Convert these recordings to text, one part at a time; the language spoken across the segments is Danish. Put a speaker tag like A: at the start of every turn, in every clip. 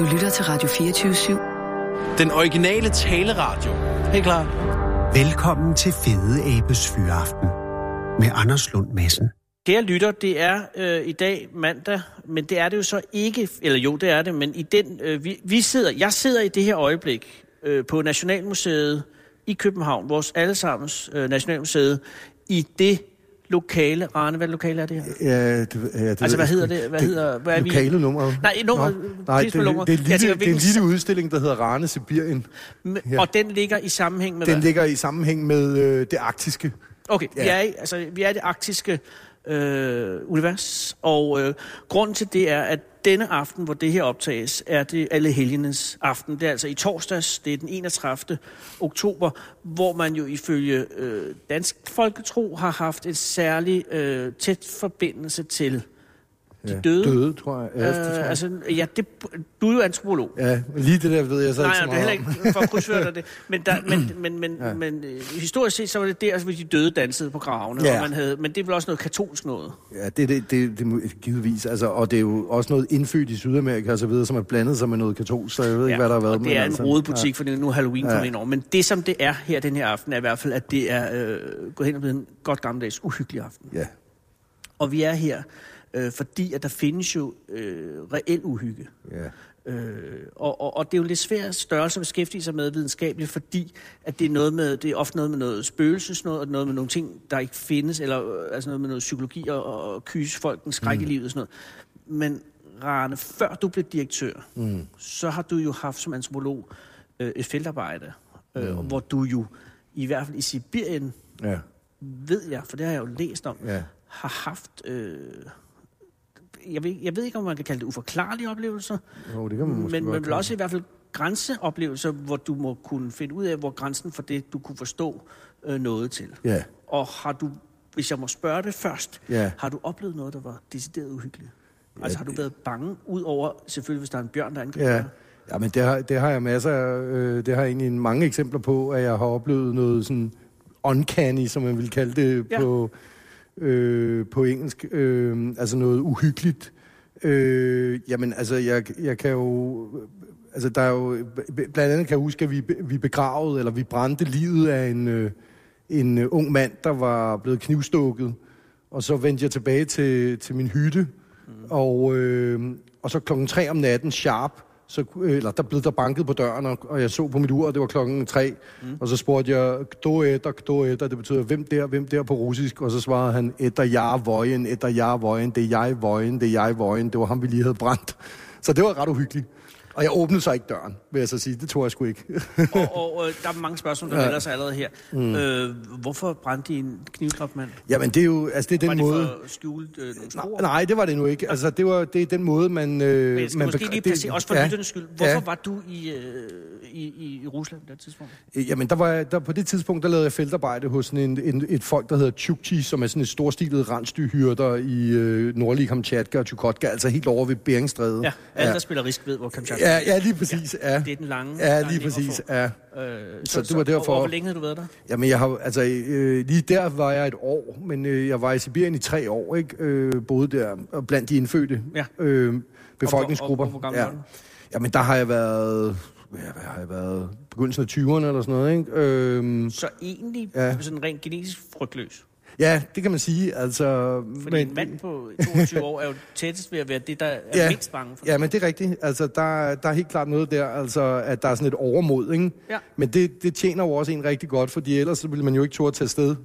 A: Du lytter til Radio 24-7.
B: Den originale taleradio. Helt klar.
C: Velkommen til Fede Abes Fyraften med Anders Lund Madsen.
D: Kære lytter, det er øh, i dag mandag, men det er det jo så ikke, eller jo, det er det, men i den, øh, vi, vi sidder, jeg sidder i det her øjeblik øh, på Nationalmuseet i København, vores allesammens øh, Nationalmuseet, i det lokale, Rane, hvad lokale er det her?
E: Ja, det, ja, det
D: Altså, hvad hedder det? Hvad
E: sgu
D: hedder, hvad er vi?
E: Lokale nummer.
D: Nej, nummer,
E: Nå, nej det, det, er lille,
D: tænker,
E: det er en lille udstilling, der hedder Rane Sibirien. ja.
D: Og den ligger i sammenhæng med
E: Den
D: hvad?
E: ligger i sammenhæng med øh, det arktiske.
D: Okay, ja. Vi, er, altså, vi er det arktiske øh, univers, og øh, grunden til det er, at denne aften, hvor det her optages, er det alle helgenes aften. Det er altså i torsdags, det er den 31. oktober, hvor man jo ifølge øh, dansk folketro har haft en særlig øh, tæt forbindelse til de
E: Ja,
D: døde.
E: Døde, tror jeg. Ja, det tror jeg.
D: Øh, altså, ja, det, du er jo antropolog.
E: ja, lige det der ved jeg så
D: Nej,
E: ikke så
D: nej, det er
E: meget
D: heller
E: om.
D: ikke for at krydsføre det. Men, der, men, men, men, ja.
E: Ja.
D: men øh, historisk set, så var det der, hvor de døde dansede på gravene.
E: Ja.
D: Og man havde, men det er vel også noget katolsk noget.
E: Ja, det, det, det, det givetvis. Altså, og det er jo også noget indfødt i Sydamerika og så videre, som er blandet sig med noget katolsk, så jeg ved ikke, hvad der har været.
D: og det er
E: altså,
D: en rodebutik, for nu er Halloween
E: Ja.
D: kommet ind over. Men det, som det er her den her aften, er i hvert fald, at det er øh, gået hen og blevet en godt gammeldags uhyggelig aften.
E: Ja,
D: Og vi er her, øh, fordi at der findes jo øh, reel uhygge.
E: ja.
D: Øh, og, og, og det er jo en lidt svær størrelse at beskæftige sig med videnskabeligt, fordi at det er, noget med, det er ofte noget med noget spøgelses noget, og noget med nogle ting, der ikke findes, eller øh, altså noget med noget psykologi og, og kyse folk en skræk mm. i livet og sådan noget. Men Rane, før du blev direktør, mm. så har du jo haft som antropolog øh, et feltarbejde, øh, mm. hvor du jo i hvert fald i Sibirien,
E: ja.
D: ved jeg, for det har jeg jo læst om,
E: Ja.
D: har haft... Øh, jeg, ved, jeg ved ikke, om man kan kalde det uforklarlige oplevelser,
E: Jo, det kan man måske
D: men, vel
E: kalde
D: også i hvert fald grænseoplevelser, hvor du må kunne finde ud af, hvor grænsen for det, du kunne forstå øh, noget til.
E: Ja.
D: Og har du, hvis jeg må spørge det først,
E: Ja.
D: har du oplevet noget, der var decideret uhyggeligt? Altså har du været bange, ud over selvfølgelig, hvis der er en bjørn, der angriber
E: Ja, ja men det har, det har jeg masser af, øh, det har jeg egentlig mange eksempler på, at jeg har oplevet noget sådan uncanny, som man vil kalde det
D: Ja.
E: på, øh, på engelsk. Øh, altså noget uhyggeligt. Øh, jamen, altså, jeg, jeg kan jo... Altså, der er jo... Blandt andet kan jeg huske, at vi, vi begravede, eller vi brændte livet af en, øh, en øh, ung mand, der var blevet knivstukket. Og så vendte jeg tilbage til, til min hytte, mm. og, øh, og så klokken tre om natten, sharp, så, eller der blev der banket på døren, og, og jeg så på mit ur, og det var klokken tre, mm. og så spurgte jeg, kdo etter, kdo etter, det betyder, hvem der, hvem der på russisk, og så svarede han, etter jeg vojen, etter jeg vojen, det er jeg vojen, det er jeg vojen, det var ham, vi lige havde brændt. Så det var ret uhyggeligt. Og jeg åbnede så ikke døren, vil jeg så sige. Det tror jeg sgu ikke.
D: og, og øh, der er mange spørgsmål, der
E: Ja.
D: melder sig allerede her. Mm. Øh, hvorfor brændte de en knivdræbt mand?
E: Jamen, det er jo, altså det er
D: Var
E: den
D: det
E: måde...
D: for at skjule øh, nogle spor?
E: Nej, nej, det var det nu ikke. Altså, det, var, det er den måde, man... Øh,
D: Men jeg skal
E: man
D: måske lige placere, også for
E: ja,
D: lytternes skyld. Hvorfor
E: ja.
D: var du i, øh, i, i, i Rusland på det tidspunkt?
E: Øh, Jamen, der var, der, på det tidspunkt, der lavede jeg feltarbejde hos sådan en, en, et folk, der hedder Chukchi, som er sådan et storstilet rensdyrhyrder i øh, nordlige Kamchatka og Chukotka, altså helt over ved Beringstrædet.
D: Ja, alle, der spiller risk ved, hvor Kamchatka
E: ja, ja, lige præcis. Ja,
D: Det er den lange.
E: ja lige præcis. Ja.
D: Øh,
E: Så det var derfor-
D: og hvor længe havde du været der?
E: Jamen, jeg har, altså, øh, lige der var jeg et år, men øh, jeg var i Sibirien i tre år, ikke? Øh, boede der og blandt de indfødte
D: Ja.
E: øh, befolkningsgrupper.
D: Og- og- og hvor gammel
E: ja.
D: var du?
E: Jamen, der har jeg været, hvad, hvad har jeg været, begyndelsen af 20'erne eller sådan noget, ikke? Øh,
D: Så egentlig
E: Ja.
D: sådan rent genetisk frygtløs.
E: Ja, det kan man sige, altså...
D: Fordi en mand på 22 år er jo tættest ved at være det, der er
E: Ja.
D: mindst bange for.
E: Ja, men det er rigtigt. Altså, der, der er helt klart noget der, altså, at der er sådan et overmod, ikke?
D: Ja.
E: Men det, det tjener jo også en rigtig godt, fordi ellers ville man jo ikke turde tage sted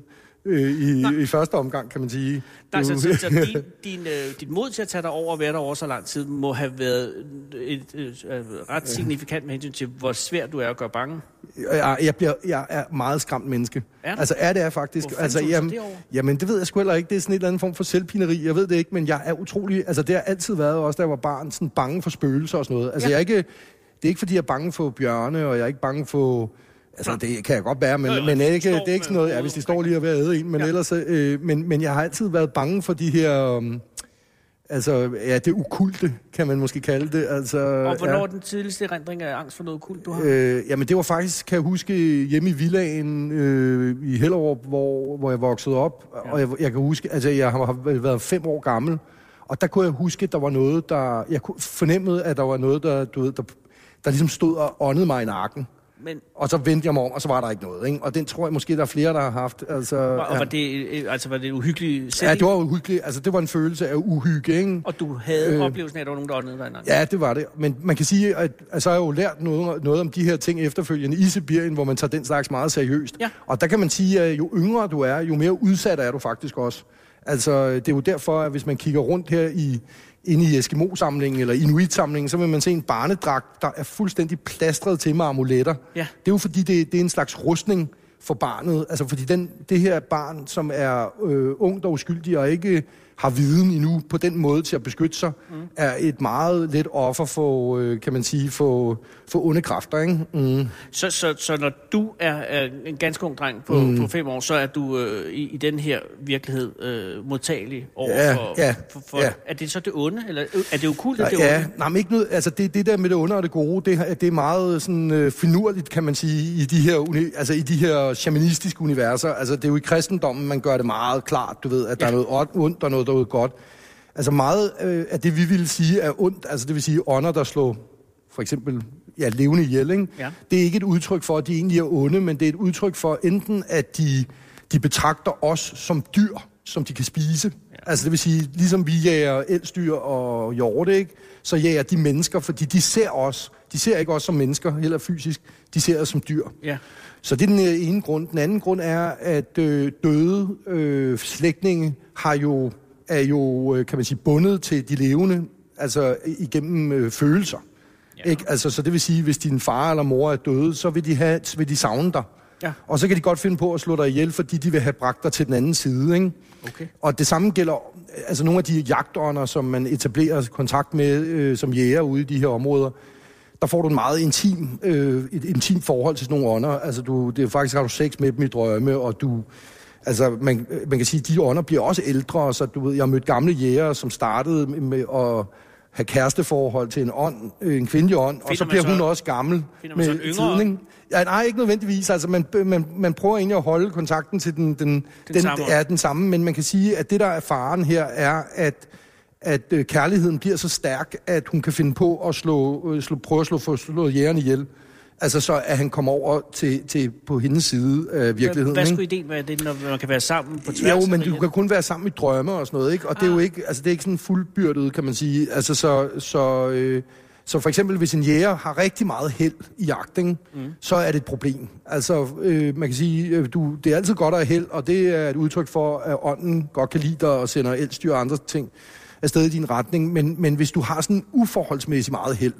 E: øh, i, i første omgang, kan man sige.
D: Nej, så, så, så din, din, øh, dit mod til at tage dig over og være der over så lang tid, må have været et, et, et, ret signifikant med hensyn til, hvor svært du er at gøre bange.
E: Jeg, jeg, bliver, jeg er meget skræmt menneske.
D: Er du?
E: Altså, er det er faktisk.
D: Hvor
E: altså, jamen,
D: det over?
E: jamen, det ved jeg sgu heller ikke. Det er sådan en eller anden form for selvpineri. Jeg ved det ikke, men jeg er utrolig... Altså, det har altid været, også da jeg var barn, sådan bange for spøgelser og sådan noget. Altså,
D: Ja.
E: jeg er ikke... Det er ikke, fordi jeg er bange for bjørne, og jeg er ikke bange for... Altså, det kan jeg godt være, men,
D: hvis de
E: ikke, det er ikke sådan noget... Ja, hvis de står lige og ved at æde en, men
D: Ja.
E: ellers... Øh, men, men jeg har altid været bange for de her... Um, altså, ja, det ukulte, kan man måske kalde det. Altså,
D: Og hvornår
E: ja.
D: er den tidligste erindring af angst for noget kult, du har?
E: Øh, jamen, det var faktisk, kan jeg huske, hjemme i villaen øh, i Hellerup, hvor, hvor jeg voksede op. Ja. Og jeg, jeg kan huske, altså jeg har har været fem år gammel, Og der kunne jeg huske, at der var noget, der... Jeg kunne fornemmede, at der var noget, der, du ved, der, der ligesom stod og åndede mig i nakken.
D: Men,
E: Og så vendte jeg mig om, og så var der ikke noget. Ikke? Og den tror jeg måske, der er flere, der har haft. Altså,
D: og, og
E: ja.
D: var det, øh, altså, var det en uhyggelig
E: ja,
D: setting?
E: det var uhyggeligt. Altså, det var en følelse af uhygge, ikke?
D: Og du havde øh, oplevelsen af, at der var nogen, der åndede dig?
E: Ja, det var det. Men man kan sige, at altså, jeg har jo lært noget, noget om de her ting efterfølgende i Sibirien, hvor man tager den slags meget seriøst.
D: Ja.
E: Og der kan man sige, at jo yngre du er, jo mere udsat er du faktisk også. Altså, det er jo derfor, at hvis man kigger rundt her i inde i Eskimo-samlingen eller Inuit-samlingen, så vil man se en barnedragt, der er fuldstændig plastret til med amuletter.
D: Ja.
E: Det er jo fordi, det, det er en slags rustning for barnet. Altså fordi den, det her barn, som er øh, ungt og uskyldig og ikke har viden endnu på den måde til at beskytte sig, mm. er et meget let offer for, øh, kan man sige, for, for onde kræfter. Ikke? Mm.
D: Så, så, så når du er, er en ganske ung dreng på, mm. på fem år, så er du øh, i, i den her virkelighed øh, modtagelig over
E: Ja,
D: for,
E: ja,
D: for, for
E: ja.
D: Er det så det onde, eller er det cool, at det er
E: Ja,
D: onde?
E: nej, men ikke noget, altså det, det der med det onde og det gode, det, er- det er meget sådan øh, finurligt, kan man sige, i de her, uni, altså i de her shamanistiske universer. Altså det er jo i kristendommen, man gør det meget klart, du ved, at der
D: Ja.
E: er noget ond- ondt og noget, der er godt. Altså meget øh, af det, vi vil sige, er ondt, altså det vil sige ånder, der slår for eksempel ja, levende ihjel, ikke?
D: Ja.
E: Det er ikke et udtryk for, at de egentlig er onde, men det er et udtryk for enten, at de, de betragter os som dyr, som de kan spise. Ja. Altså det vil sige, ligesom vi jager elstyr og hjorte, ikke? så jager de mennesker, fordi de ser os. De ser ikke os som mennesker, heller fysisk. De ser os som dyr.
D: Ja.
E: Så det er den øh, ene grund. Den anden grund er, at øh, døde øh, slægtninge har jo, er jo, øh, kan man sige, bundet til de levende, altså igennem øh, følelser. Ja. Ikke? Altså, så det vil sige, hvis din far eller mor er døde, så vil de, have, så vil de savne dig.
D: Ja.
E: Og så kan de godt finde på at slå dig ihjel, fordi de vil have bragt dig til den anden side. Ikke?
D: Okay.
E: Og det samme gælder altså nogle af de jagtånder, som man etablerer kontakt med øh, som jæger ude i de her områder. Der får du en meget intim, øh, et intimt forhold til sådan nogle ånder. Altså du, det er faktisk har du sex med dem i drømme, og du... Altså, man, man kan sige, at de ånder bliver også ældre, så du ved, jeg har mødt gamle jægere, som startede med at have kæresteforhold til en ånd, øh, en kvindelig ånd, og
D: Finder
E: så
D: man
E: bliver
D: så-
E: hun også gammel
D: man så
E: ikke? Ja, nej, ikke nødvendigvis. Altså, man, man, man prøver egentlig at holde kontakten til den, den, den,
D: samme ånd.
E: er den samme, men man kan sige, at det, der er faren her, er, at, at øh, kærligheden bliver så stærk, at hun kan finde på at slå, øh, slå, prøve at slå, få slået jægeren ihjel. Altså så, at han kommer over til, til på hendes side af virkeligheden.
D: Hvad skulle ideen være det, når man kan være sammen på tværs?
E: Jo, men du kan kun være sammen i drømme og sådan noget, ikke? Og det er jo ikke, altså det er ikke sådan fuldbyrdet, kan man sige. Altså så, så, øh, så for eksempel, hvis en jæger har rigtig meget held i jagt, ikke? Mm. så er det et problem. Altså, øh, man kan sige, øh, du, det er altid godt at have held, og det er et udtryk for, at ånden godt kan lide dig og sender elstyr og andre ting afsted i din retning. Men, men hvis du har sådan uforholdsmæssigt meget held,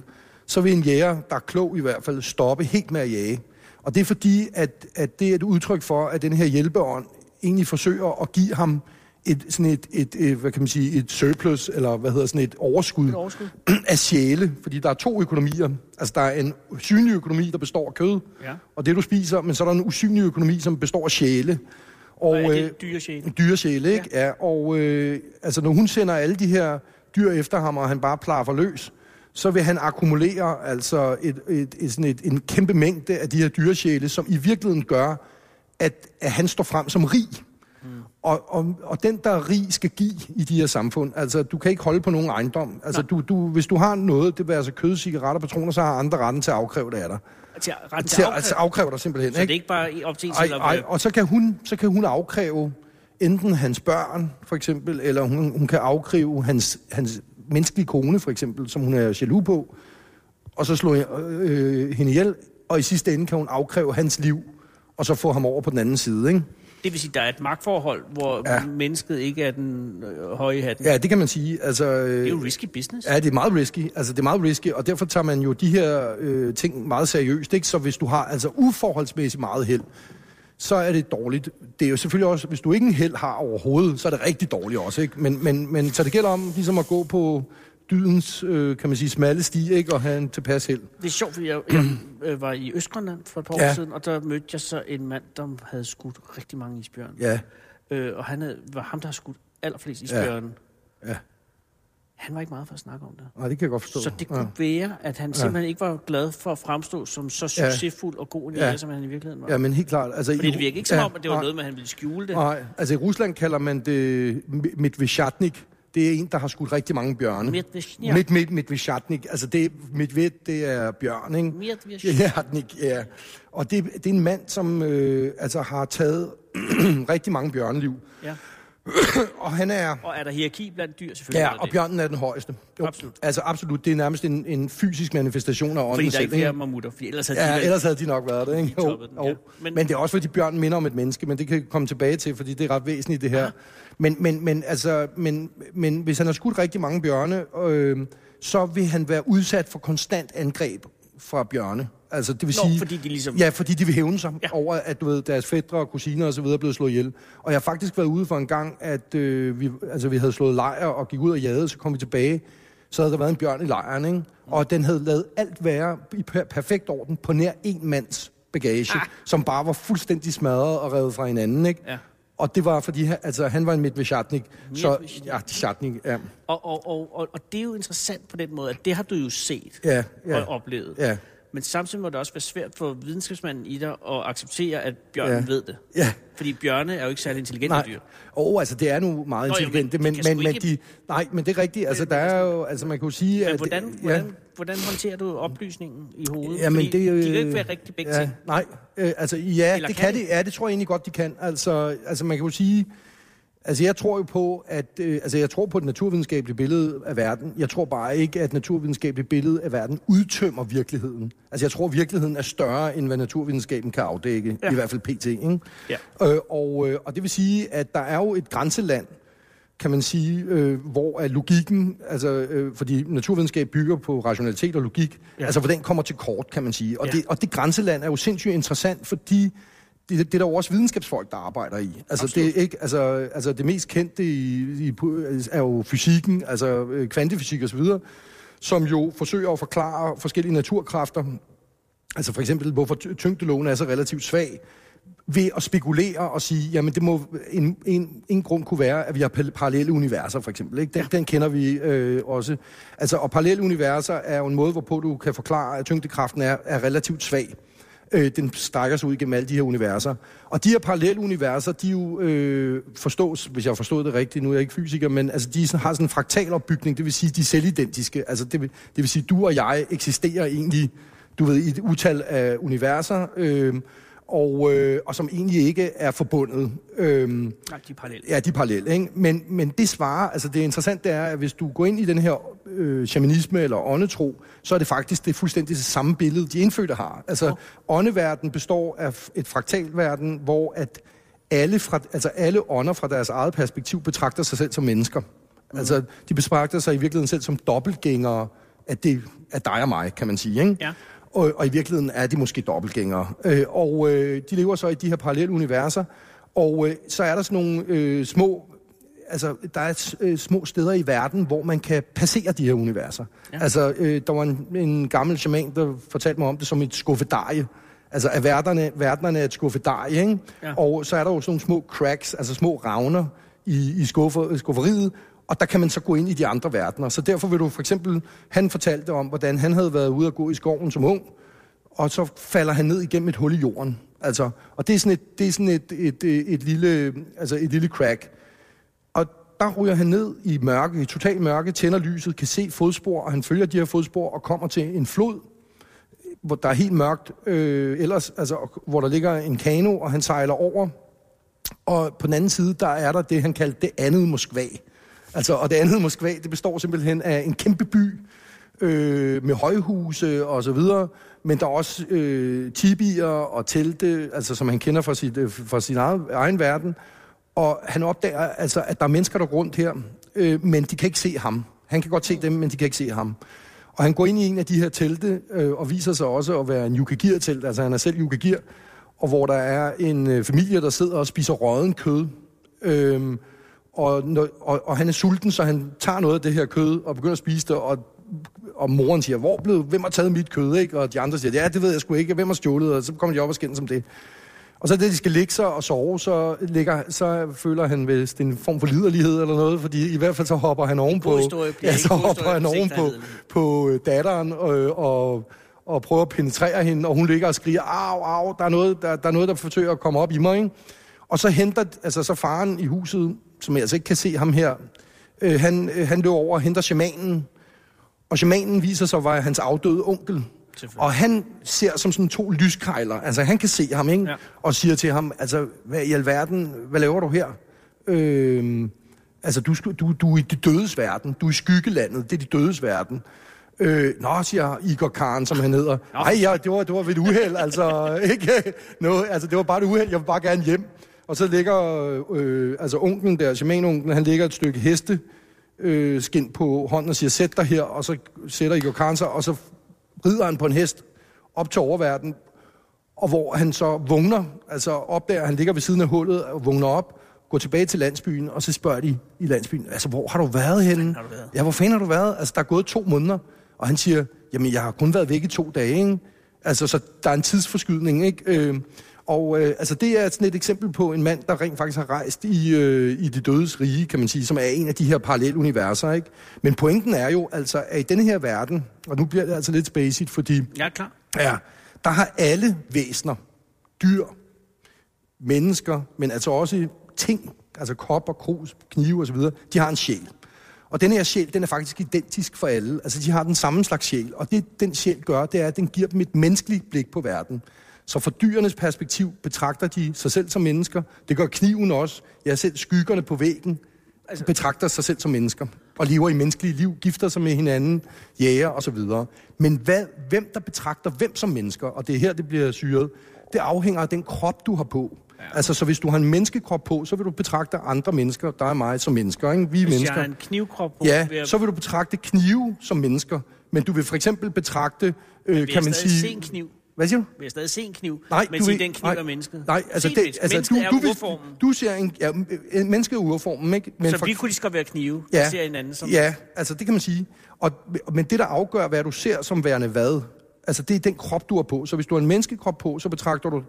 E: så vil en jæger, der er klog i hvert fald, stoppe helt med at jage. Og det er fordi, at, at det er et udtryk for, at den her hjælpeånd egentlig forsøger at give ham et, sådan et, et, et, hvad kan man sige, et surplus, eller hvad hedder sådan et overskud,
D: Et overskud.
E: af sjæle. Fordi der er to økonomier. Altså der er en synlig økonomi, der består af kød,
D: Ja.
E: og det du spiser, men så er der en usynlig økonomi, som består af sjæle.
D: Og er
E: øh,
D: det dyre sjæle?
E: dyresjæle, ikke? Ja. ja og øh, altså, når hun sender alle de her dyr efter ham, og han bare plaffer løs, så vil han akkumulere altså et, et, et, sådan et, en kæmpe mængde af de her dyresjæle, som i virkeligheden gør, at, at han står frem som rig. Mm. Og, og, og den, der er rig, skal give i de her samfund. Altså, du kan ikke holde på nogen ejendom. Altså, du, du, hvis du har noget, det vil altså kød, cigaretter, patroner, så har andre retten til at afkræve det af dig.
D: Til, ret til
E: Til,
D: afkræve.
E: altså, afkræve dig simpelthen,
D: Så det
E: ikke?
D: er ikke bare i- op til
E: Ej,
D: selv?
E: ej, og så kan, hun, så kan hun afkræve enten hans børn, for eksempel, eller hun, hun kan afkræve hans, hans menneskelige kone, for eksempel, som hun er jaloux på, og så slå øh, hende ihjel, og i sidste ende kan hun afkræve hans liv, og så få ham over på den anden side, ikke?
D: Det vil sige, der er et magtforhold, hvor
E: Ja.
D: mennesket ikke er den øh, høje hatten.
E: Ja, det kan man sige. Altså, øh,
D: Det er jo risky business.
E: Ja, det er meget risky. Altså, det er meget risky, og derfor tager man jo de her øh, ting meget seriøst. Ikke? Så hvis du har altså uforholdsmæssigt meget held, så er det dårligt. Det er jo selvfølgelig også, hvis du ikke en held har overhovedet, så er det rigtig dårligt også. Ikke? Men, men, men så det gælder om ligesom at gå på dydens, øh, kan man sige, smalle sti, ikke? og have en tilpas held.
D: Det er sjovt, fordi jeg, jeg øh, var i Østgrønland for et par
E: Ja.
D: år siden, og der mødte jeg så en mand, der havde skudt rigtig mange isbjørn.
E: Ja,
D: Øh, og han havde, var ham, der har skudt allerflest isbjørn.
E: ja.
D: Han var ikke meget for at snakke om det.
E: Nej, det kan jeg godt forstå.
D: Så det
E: ja.
D: kunne være, at han simpelthen ikke var glad for at fremstå som så
E: Ja.
D: succesfuld og god en
E: Ja.
D: ja. som han i virkeligheden var.
E: Ja, men helt klart. Altså,
D: Fordi
E: i-
D: det virker ikke som
E: ja,
D: om, at det var
E: nej.
D: noget med, at han ville skjule det.
E: Nej, altså i Rusland kalder man det Medvedchatnik. det er en, der har skudt rigtig mange bjørne.
D: Medvesjak.
E: Midt, midt, Medvesjatnik. Altså, det, Medved, det er bjørn, ikke?
D: Medvesjak.
E: Jatnik, ja. Og det, det er en mand, som øh, altså har taget rigtig mange bjørneliv.
D: Ja.
E: Og han er...
D: Og er der hierarki blandt dyr, selvfølgelig?
E: Ja, og
D: det.
E: bjørnen er den højeste. Jo,
D: Absolut.
E: Altså absolut, det er nærmest en, en fysisk manifestation af ånden
D: Fordi der er ikke flere mammutter, fordi ellers havde de
E: Ja,
D: vel-
E: ellers havde de nok været det, ikke?
D: De toppede den, ja.
E: Men,
D: Men-
E: det er også, fordi bjørnen minder om et menneske, men det kan vi komme tilbage til, fordi det er ret væsentligt, det her. Men, men, men, altså, men, men hvis han har skudt rigtig mange bjørne, øh, så vil han være udsat for konstant angreb fra bjørne. Altså, det vil
D: Nå,
E: sige,
D: fordi de ligesom-
E: Ja, fordi de vil hævne sig
D: Ja.
E: over, at du ved, deres fædre og kusiner og så videre er blevet slået ihjel. Og jeg har faktisk været ude for en gang, at øh, vi, altså, vi havde slået lejr og gik ud og jagede, så kom vi tilbage, så havde der været en bjørn i lejren, ikke? Og den havde lavet alt være i per- perfekt orden på nær en mands bagage,
D: ah.
E: som bare var fuldstændig smadret og revet fra hinanden, ikke?
D: Ja.
E: Og det var, fordi altså, han var en Medvesjatnik. Så, ja, Shatnik, ja.
D: Og, og, og, og, og det er jo interessant på den måde, at det har du jo set
E: Ja, ja.
D: og oplevet.
E: Ja.
D: Men samtidig må det også være svært for videnskabsmanden i dig at acceptere, at bjørnen
E: Ja.
D: ved det.
E: Ja.
D: Fordi bjørne er jo ikke særlig intelligente dyr.
E: Oh, altså det er nu meget
D: Nå, jo,
E: intelligente,
D: men
E: men, men, men, men
D: ikke-
E: de... Nej, men det er rigtigt. Altså, der er jo... Altså, man kan jo sige,
D: Men
E: at...
D: hvordan, hvordan, hvordan håndterer du oplysningen i hovedet?
E: Jamen,
D: Fordi
E: det, øh,
D: de kan ikke være rigtig begge
E: ja,
D: ting.
E: Nej, øh, altså ja,
D: Eller
E: det
D: kan
E: kan
D: de?
E: det. Ja, det tror jeg egentlig godt, de kan. Altså, altså man kan jo sige, altså jeg tror jo på, at øh, altså jeg tror på et naturvidenskabeligt billede af verden. Jeg tror bare ikke, at et naturvidenskabeligt billede af verden udtømmer virkeligheden. Altså jeg tror, virkeligheden er større, end hvad naturvidenskaben kan afdække.
D: Ja.
E: Ja. I hvert fald pt. Ikke?
D: Ja.
E: Øh, og, øh, og det vil sige, at der er jo et grænseland, kan man sige, øh, hvor er logikken, altså, øh, fordi naturvidenskab bygger på rationalitet og logik,
D: Ja.
E: altså hvor den kommer til kort, kan man sige. Og,
D: Ja.
E: det, og det grænseland er jo sindssygt interessant, fordi det, det er der jo også videnskabsfolk, der arbejder i. Altså,
D: Absolut.
E: det, er ikke, altså, altså det mest kendte i, i, er jo fysikken, altså øh, kvantefysik osv., som jo forsøger at forklare forskellige naturkræfter, altså for eksempel, hvorfor ty- tyngdeloven er så relativt svag, ved at spekulere og sige, jamen det må, en, en, en grund kunne være, at vi har pa- parallelle universer, for eksempel. Ikke? Den, ja. den kender vi øh, også. Altså, og parallelle universer er jo en måde, hvorpå du kan forklare, at tyngdekraften er, er relativt svag. Øh, den strækker sig ud gennem alle de her universer. Og de her parallelle universer, de jo øh, forstås, hvis jeg forstået det rigtigt, nu er jeg ikke fysiker, men altså, de sådan, har sådan en fraktalopbygning, det vil sige, de er selvidentiske. Altså, det vil, det vil sige, du og jeg eksisterer egentlig, du ved, i et utal af universer, øh, og, øh, og som egentlig ikke er forbundet. Øhm,
D: Nej, de er parallelle.
E: ja, de er parallelle, ikke? Men, men det svarer, altså det interessante er, at hvis du går ind i den her øh, shamanisme eller åndetro, så er det faktisk det fuldstændig det samme billede, de indfødte har. Altså, oh. åndeverden består af et fraktalverden, hvor at alle, fra, altså alle ånder fra deres eget perspektiv betragter sig selv som mennesker. Mm. Altså, de betragter sig i virkeligheden selv som dobbeltgængere af, det, af dig og mig, kan man sige, ikke?
D: Ja.
E: Og, og i virkeligheden er de måske dobbeltgængere. Øh, og øh, de lever så i de her parallelle universer, og øh, så er der sådan nogle øh, små, altså der er øh, små steder i verden, hvor man kan passere de her universer.
D: Ja.
E: Altså, øh, der var en, en gammel shaman, der fortalte mig om det som et skuffedarie. Altså, at verdenerne, verdenerne er et skuffedarie, ikke?
D: Ja.
E: Og så er der jo sådan nogle små cracks, altså små ravner i, i skuffer, skufferiet, og der kan man så gå ind i de andre verdener. Så derfor vil du for eksempel, han fortalte om, hvordan han havde været ude at gå i skoven som ung, og så falder han ned igennem et hul i jorden. Altså, og det er sådan et, det er sådan et, et, et, et, lille, altså et lille crack. Og der ryger han ned i mørke, i total mørke, tænder lyset, kan se fodspor, og han følger de her fodspor og kommer til en flod, hvor der er helt mørkt, øh, ellers, altså, hvor der ligger en kano, og han sejler over. Og på den anden side, der er der det, han kaldte det andet Moskva. Altså, og det andet Moskva, det består simpelthen af en kæmpe by, øh, med højhuse og så videre, men der er også øh, tibier og telte, altså som han kender fra, sit, øh, fra sin egen, egen verden. Og han opdager altså, at der er mennesker, der går rundt her, øh, men de kan ikke se ham. Han kan godt se dem, men de kan ikke se ham. Og han går ind i en af de her telte, øh, og viser sig også at være en yukagir-telt, altså han er selv yukagir, og hvor der er en øh, familie, der sidder og spiser råden kød. Øhm, og, og, og han er sulten, så han tager noget af det her kød og begynder at spise det, og, og moren siger, hvor blev, hvem har taget mit kød, ikke? Og de andre siger, ja, det ved jeg sgu ikke, hvem har stjålet, og så kommer de op og skændes om det. Og så det, de skal ligge sig og sove, så, ligger, så føler han vist en form for liderlighed eller noget, fordi i hvert fald så hopper han ovenpå, ja, så hopper han ovenpå på øh, datteren og, og, og prøver at penetrere hende, og hun ligger og skriger, au, au, der er noget, der, der, er noget, der forsøger at komme op i mig, ikke? Og så henter altså, så faren i huset, som jeg altså ikke kan se ham her, Øh, han, øh, han løber over og henter shamanen, og shamanen viser sig at være hans afdøde onkel. Og han ser som sådan to lyskejler. Altså, han kan se ham, ikke?
D: Ja.
E: Og siger til ham, altså, hvad i alverden, hvad laver du her? Øh, altså, du, du, du er i de dødes verden. Du er i skyggelandet. Det er de dødes verden. Øh, nå, siger Igor Karen, som han hedder. Nej, ja, det var, det var ved et uheld, altså, ikke noget, altså, det var bare et uheld, jeg vil bare gerne hjem. Og så ligger, øh, altså onklen der, shamanunklen, han ligger et stykke heste, øh, skin på hånden og siger, sæt dig her, og så sætter Igor Karen sig, og så rider han på en hest op til oververden, og hvor han så vågner, altså opdager, han ligger ved siden af hullet og vågner op, går tilbage til landsbyen, og så spørger de i landsbyen, altså hvor har du været henne?
D: har du været?
E: Ja, hvor fanden har du været? Altså der er gået to måneder, og han siger, jamen jeg har kun været væk i to dage, ikke? Altså så der er en tidsforskydning, ikke? Øh, og øh, altså det er sådan et eksempel på en mand, der rent faktisk har rejst i, øh, i det dødes rige, kan man sige, som er en af de her paralleluniverser, ikke? Men pointen er jo altså, at i denne her verden, og nu bliver det altså lidt spacet, fordi
D: er klar.
E: Ja, der har alle væsener, dyr, mennesker, men altså også ting, altså kopper, krus, knive osv., de har en sjæl. Og den her sjæl, den er faktisk identisk for alle. Altså, de har den samme slags sjæl. Og det, den sjæl gør, det er, at den giver dem et menneskeligt blik på verden. Så fra dyrenes perspektiv betragter de sig selv som mennesker. Det gør kniven også. Ja, selv skyggerne på væggen altså, betragter sig selv som mennesker. Og lever i menneskelige liv, gifter sig med hinanden, jæger osv. Men hvad, hvem der betragter hvem som mennesker, og det er her, det bliver syret, det afhænger af den krop, du har på. Ja. Altså, så hvis du har en menneskekrop på, så vil du betragte andre mennesker, der er mig som mennesker, ikke? Vi er
D: Hvis jeg
E: mennesker.
D: har en knivkrop på,
E: Ja,
D: jeg,
E: så vil du betragte knive som mennesker, men du vil for eksempel betragte, øh, kan
D: jeg
E: man sige...
D: en kniv.
E: Hvad siger du?
D: Vil jeg stadig se en kniv,
E: Nej,
D: men
E: du
D: sige, den kniv
E: nej,
D: er mennesket?
E: Nej, altså, det,
D: mennesket.
E: altså
D: Mennesket
E: du,
D: er
E: du,
D: urformen.
E: du ser en, ja, en menneske er urformen, ikke? Men
D: så
E: for-
D: vi kunne lige godt være knive.
E: Ja.
D: Ser hinanden som...
E: Ja, altså det kan man sige. Og, men det, der afgør, hvad du ser som værende hvad, altså det er den krop, du har på. Så hvis du har en menneskekrop på, så betragter du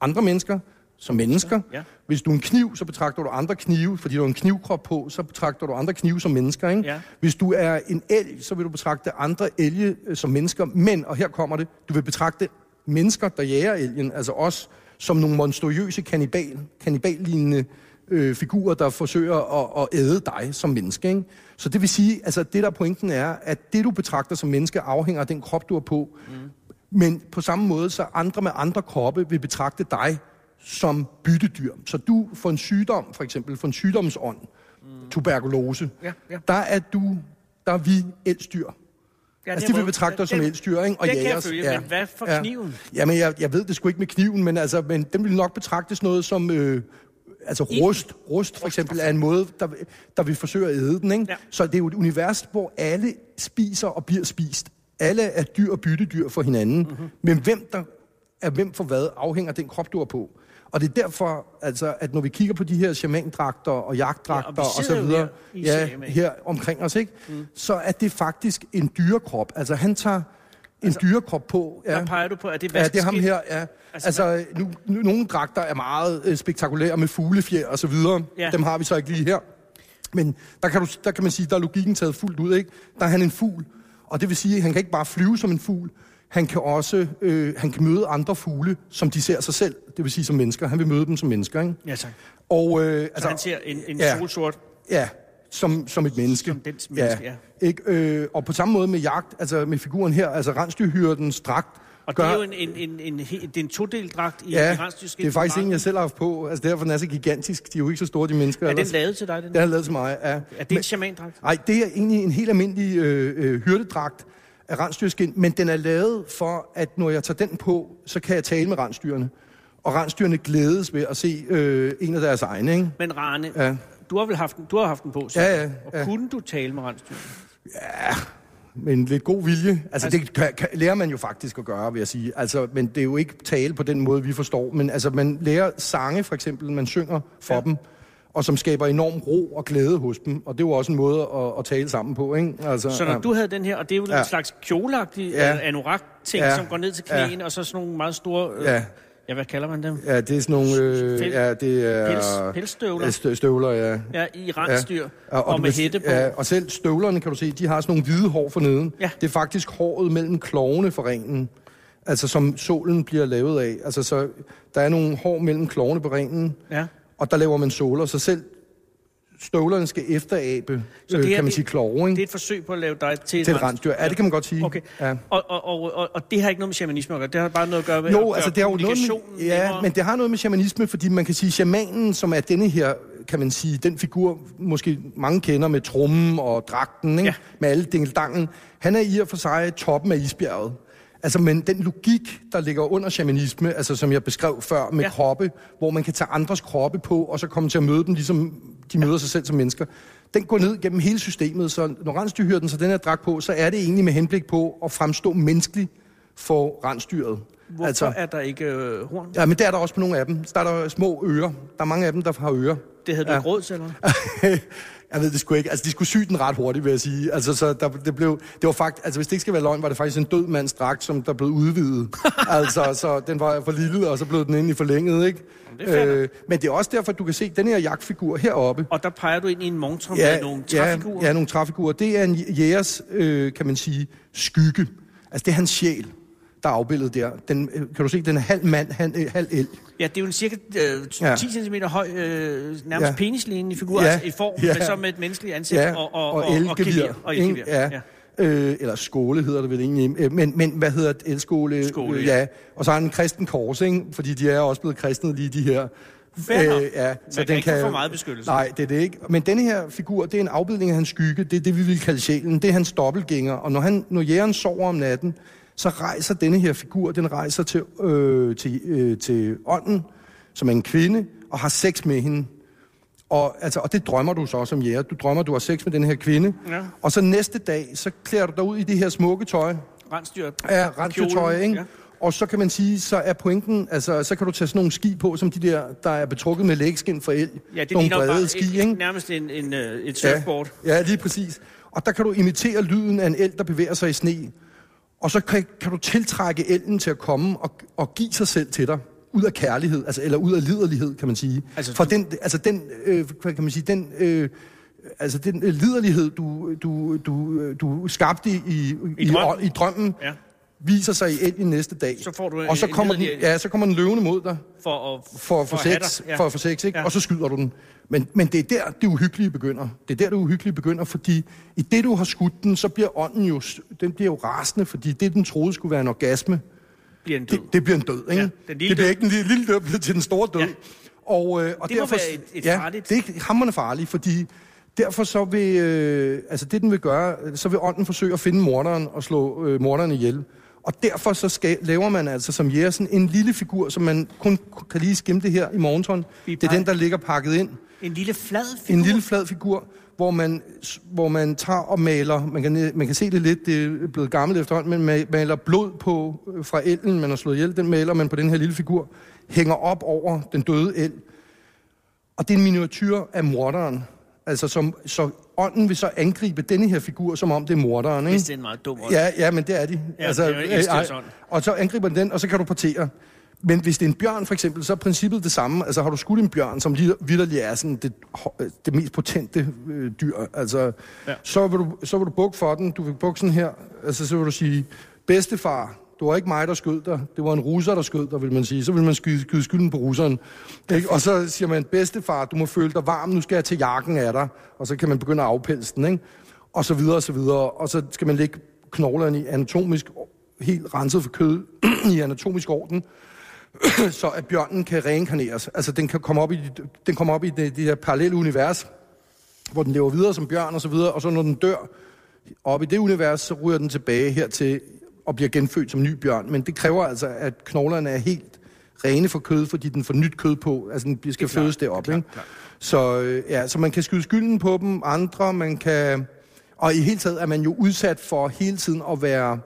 E: andre mennesker som mennesker.
D: Ja.
E: Hvis du er en kniv, så betragter du andre knive, fordi du har en knivkrop på, så betragter du andre knive som mennesker. Ikke?
D: Ja.
E: Hvis du er en elg, så vil du betragte andre elge øh, som mennesker. Men, og her kommer det, du vil betragte mennesker, der jager elgen, altså os, som nogle monstrøse kannibal, kanniballignende øh, figurer, der forsøger at, at æde dig som menneske. Ikke? Så det vil sige, altså det der pointen er, at det du betragter som menneske afhænger af den krop, du har på. Mm. Men på samme måde, så andre med andre kroppe vil betragte dig som byttedyr. Så du får en sygdom, for eksempel, får en sygdomsånd, mm. tuberkulose,
D: Ja, ja.
E: der er du, der er vi eldsdyr.
D: Ja,
E: altså,
D: det
E: de
D: er
E: vil betragte os
D: den-
E: som eldsdyr, ikke? Og
D: den kan jeg
E: jægers.
D: følge, men hvad for kniven?
E: Jamen, jeg, jeg ved det sgu ikke med kniven, men, altså, men den vil nok betragtes noget som... Øh, altså rust, rust for eksempel er en måde, der, der vil forsøge at æde den. Ikke?
D: Ja.
E: Så det er jo et univers, hvor alle spiser og bliver spist. Alle er dyr og byttedyr for hinanden.
D: Mhm.
E: Mm-hmm. Men hvem der er hvem for hvad, afhænger af den krop, du har på. Og det er derfor, altså, at når vi kigger på de her shamandragter og jagtdragter
D: Ja, og
E: og, så videre,
D: her
E: ja,
D: shaman.
E: her omkring os, ikke? Mm. så er det faktisk en dyrekrop. Altså han tager en altså, dyrekrop på. Ja.
D: Der peger du på, at det er
E: Ja, det er ham her, ja.
D: Altså,
E: Altså, altså nu, nu, nogle dragter er meget øh, spektakulære med fuglefjer og så videre.
D: Ja.
E: Dem har vi så ikke lige her. Men der kan, du, der kan man sige, der er logikken taget fuldt ud, ikke? Der er han en fugl, og det vil sige, at han kan ikke bare flyve som en fugl, han kan også øh, han kan møde andre fugle, som de ser sig selv, det vil sige som mennesker. Han vil møde dem som mennesker, ikke?
D: Ja, tak.
E: Og, øh,
D: Så altså, han ser en, en
E: ja.
D: solsort...
E: Ja, som, som et menneske.
D: Som dens menneske, ja.
E: Ikke? Øh, og på samme måde med jagt, altså med figuren her, altså rensdyrhyrdens dragt,
D: Og det er jo en, en, en, en, det er en todelt dragt i
E: Ja, det er faktisk en, jeg selv har haft på. Altså derfor den er så gigantisk. De er jo ikke så store, de mennesker.
D: Er den
E: ellers.
D: lavet til dig, den?
E: Den er lavet til mig, ja.
D: Er det en shamandragt?
E: Nej, det er egentlig en helt almindelig øh, øh, hyrdedragt af rensdyrskin, men den er lavet for, at når jeg tager den på, så kan jeg tale med rensdyrene. Og rensdyrene glædes ved at se øh, en af deres egne, ikke?
D: Men Rane,
E: Ja.
D: du har vel haft den, du har haft den på, så,
E: Ja, ja,
D: og
E: ja.
D: kunne du tale med rensdyr?
E: med en lidt god vilje. Altså,
D: Altså-
E: det kan, kan, lærer man jo faktisk at gøre, vil jeg sige. Altså, men det er jo ikke tale på den måde, vi forstår. Men altså, man lærer sange, for eksempel, man synger for
D: Ja.
E: ja. dem, og som skaber enorm ro og glæde hos dem. Og det er jo også en måde at, at tale sammen på, ikke? Altså,
D: Så når
E: ja.
D: du havde den her, og det er jo ja.
E: Ja.
D: en slags kjoleagtig
E: Ja.
D: ja. anorak-ting,
E: Ja.
D: som går ned til knæene, og så sådan nogle meget store... Øh,
E: Ja.
D: ja, hvad kalder man dem?
E: Ja, det er sådan nogle... Øh, ja, det er...
D: Pels- pelsstøvler?
E: Ja, stø- støvler, ja.
D: Ja, i rensdyr, ja.
E: Og,
D: og,
E: du
D: med hætte på.
E: Ja, og selv støvlerne, kan du se, de har sådan nogle hvide hår for neden.
D: Ja.
E: Det er faktisk håret mellem klovene for ringen. Altså som solen bliver lavet af. Altså så der er nogle hår mellem klovene på ringen,
D: Ja.
E: Og der laver man såler. Så selv støvlerne skal efterabe,
D: Så
E: øh,
D: det her,
E: kan man sige, kloge,
D: Det er
E: ikke?
D: et forsøg på at lave dig til,
E: Til et rensdyr. Ja, det kan man godt sige.
D: Okay.
E: Ja.
D: Og, og, og, og, og det har ikke noget med shamanisme at gøre. Det har bare noget at gøre med
E: Jo,
D: at
E: altså det har jo noget med, ja,
D: nemmere.
E: men det har noget med shamanisme, fordi man kan sige, shamanen, som er denne her, kan man sige, den figur, måske mange kender med trummen og dragten, ikke?
D: Ja.
E: med alle dingeldangen, han er i og for sig toppen af isbjerget. Altså, men den logik, der ligger under shamanisme, altså som jeg beskrev før med
D: Ja.
E: kroppe, hvor man kan tage andres kroppe på, og så komme til at møde dem, ligesom de møder sig selv som mennesker, den går ned gennem hele systemet. Så når rensdyrhyrden så den her dragt på, så er det egentlig med henblik på at fremstå menneskelig for rensdyret.
D: Hvorfor altså, er der ikke øh, horn?
E: Ja, men det er der også på nogle af dem. Der er der små ører. Der er mange af dem, der har ører.
D: Det havde du
E: Ja.
D: ikke råd til, eller?
E: jeg ved det sgu ikke. Altså, de skulle sy den ret hurtigt, vil jeg sige. Altså, så der, det blev... Det var faktisk... Altså, hvis det ikke skal være løgn, var det faktisk en død mands dragt, som der blev udvidet. altså, så den var for lille, og så blev den egentlig forlænget, ikke?
D: det er fair nok.
E: men det er også derfor, du kan se den her jagtfigur heroppe.
D: Og der peger du ind i en monstrum med nogle
E: ja,
D: træfigurer.
E: ja, nogle træfigurer. Det er en jægers, øh, kan man sige, skygge. Altså, det er hans sjæl, der er afbildet der. Den, øh, kan du se, den er halv mand, halv, øh, halv el.
D: Ja, det er jo en cirka øh, 10
E: Ja.
D: cm høj, øh, nærmest ja.
E: Ja.
D: penislignende figur,
E: Ja.
D: altså i form,
E: Ja.
D: men så med et menneskeligt ansigt
E: Ja,
D: og, og,
E: og
D: og, og. Og elgevir.
E: Ja. Øh, eller skåle hedder det vel egentlig. Øh, Men, men hvad hedder det? Elskåle?
D: Skåle,
E: øh,
D: ja.
E: ja. Og så har han en kristen kors, ikke? Fordi de er også blevet kristne lige de her.
D: Nok.
E: ja,
D: Man kan ikke få meget beskyttelse.
E: Nej, det er det ikke. Men denne her figur, det er en afbildning af hans skygge. Det er det, vi vil kalde sjælen. Det er hans dobbeltgænger. Og når, han, når jægeren sover om natten, så rejser denne her figur, den rejser til, øh, til, øh, til ånden, som er en kvinde, og har sex med hende. Og, altså, og det drømmer du så også om jæger. Du drømmer, du har sex med den her kvinde.
D: Ja.
E: Og så næste dag, så klæder du dig ud i det her smukke tøj.
D: Rensdyr.
E: Ja, rensdyrtøj, ikke?
D: ja.
E: Ja. Og så kan man sige, så er pointen, altså, så kan du tage sådan nogle ski på, som de der, der er betrukket med lægskin for el.
D: Ja, det
E: nogle
D: ligner
E: brede
D: bare
E: ski,
D: et,
E: ikke?
D: nærmest en, en, øh, et surfboard.
E: Ja, ja, lige præcis. Og der kan du imitere lyden af en el, der bevæger sig i sne. Og så kan, kan du tiltrække elden til at komme og, og give sig selv til dig. Ud af kærlighed, altså, eller ud af liderlighed, kan man sige.
D: Altså,
E: For
D: du-
E: den, altså den, øh, kan man sige, den, øh, altså den øh, liderlighed, du, du, du, øh, du skabte i, i,
D: I drømmen.
E: i, i drømmen,
D: Ja.
E: Viser sig i elgen næste dag.
D: Så får du
E: og så
D: en
E: kommer, den, ja, så kommer den løvende mod dig
D: For at,
E: for, for,
D: have
E: sex,
D: dig. Ja.
E: for få sex, ikke?
D: Ja.
E: Og så skyder du den. Men, men det er der, det uhyggelige begynder. Det er der, det uhyggelige begynder, fordi i det, du har skudt den, så bliver ånden jo, den bliver jo rasende, fordi det, den troede skulle være en orgasme,
D: bliver en død.
E: det, det bliver en død, ikke?
D: Ja, den lille
E: det bliver
D: død.
E: ikke den lille, lille død, bliver til den store død.
D: Ja.
E: Og, øh, og
D: Det må
E: derfor,
D: være et- et
E: ja,
D: farligt-
E: det er hammerne farligt, fordi derfor så vil, øh, altså det den vil gøre, så vil ånden forsøge at finde morderen og slå øh, morderen ihjel. Og derfor så skal, laver man altså som jæger sådan en lille figur, som man kun kan lige skimte her i morgenton. Det er den, der ligger pakket ind.
D: En lille flad figur.
E: En lille flad figur, hvor man, hvor man tager og maler, man kan, man kan se det lidt, det er blevet gammelt efterhånden, men ma- maler blod på øh, fra elden, man har slået ihjel, den maler man på den her lille figur, hænger op over den døde el. Og det er en miniatyr af morderen. Altså, som, så ånden vil så angribe denne her figur, som om det er morderen, ikke?
D: Hvis det er en meget dum ånd.
E: Ja, ja, men det er de.
D: Ja, det er jo
E: øh. Og så angriber den den, og så kan du partere. Men hvis det er en bjørn, for eksempel, så er princippet det samme. Altså har du skudt en bjørn, som vidderlig er sådan det, ho- det mest potente øh, dyr, altså,
D: ja.
E: så, vil du, så vil du bukke for den. Du vil bukke sådan her. Altså, så vil du sige, bedstefar, det var ikke mig, der skød dig. Det var en russer, der skød dig, vil man sige. Så vil man skyde, skyde skylden på russeren. Ikke? Og så siger man, bedstefar, du må føle dig varm, nu skal jeg til jakken af dig. Og så kan man begynde at afpelse den, ikke? Og så videre, og så videre. Og så skal man lægge knoglerne i anatomisk, helt renset for kød, i anatomisk orden, så at bjørnen kan reinkarneres. Altså, den kan komme op i, den kommer op i det, det her parallelle univers, hvor den lever videre som bjørn og så videre, og så når den dør op i det univers, så ryger den tilbage hertil og bliver genfødt som ny bjørn. Men det kræver altså, at knoglerne er helt rene for kød, fordi den får nyt kød på. Altså, den skal
D: klart,
E: fødes
D: det er klart,
E: ikke?
D: klart.
E: Så, øh, ja, så man kan skyde skylden på dem, andre, man kan... Og i hele taget er man jo udsat for hele tiden at være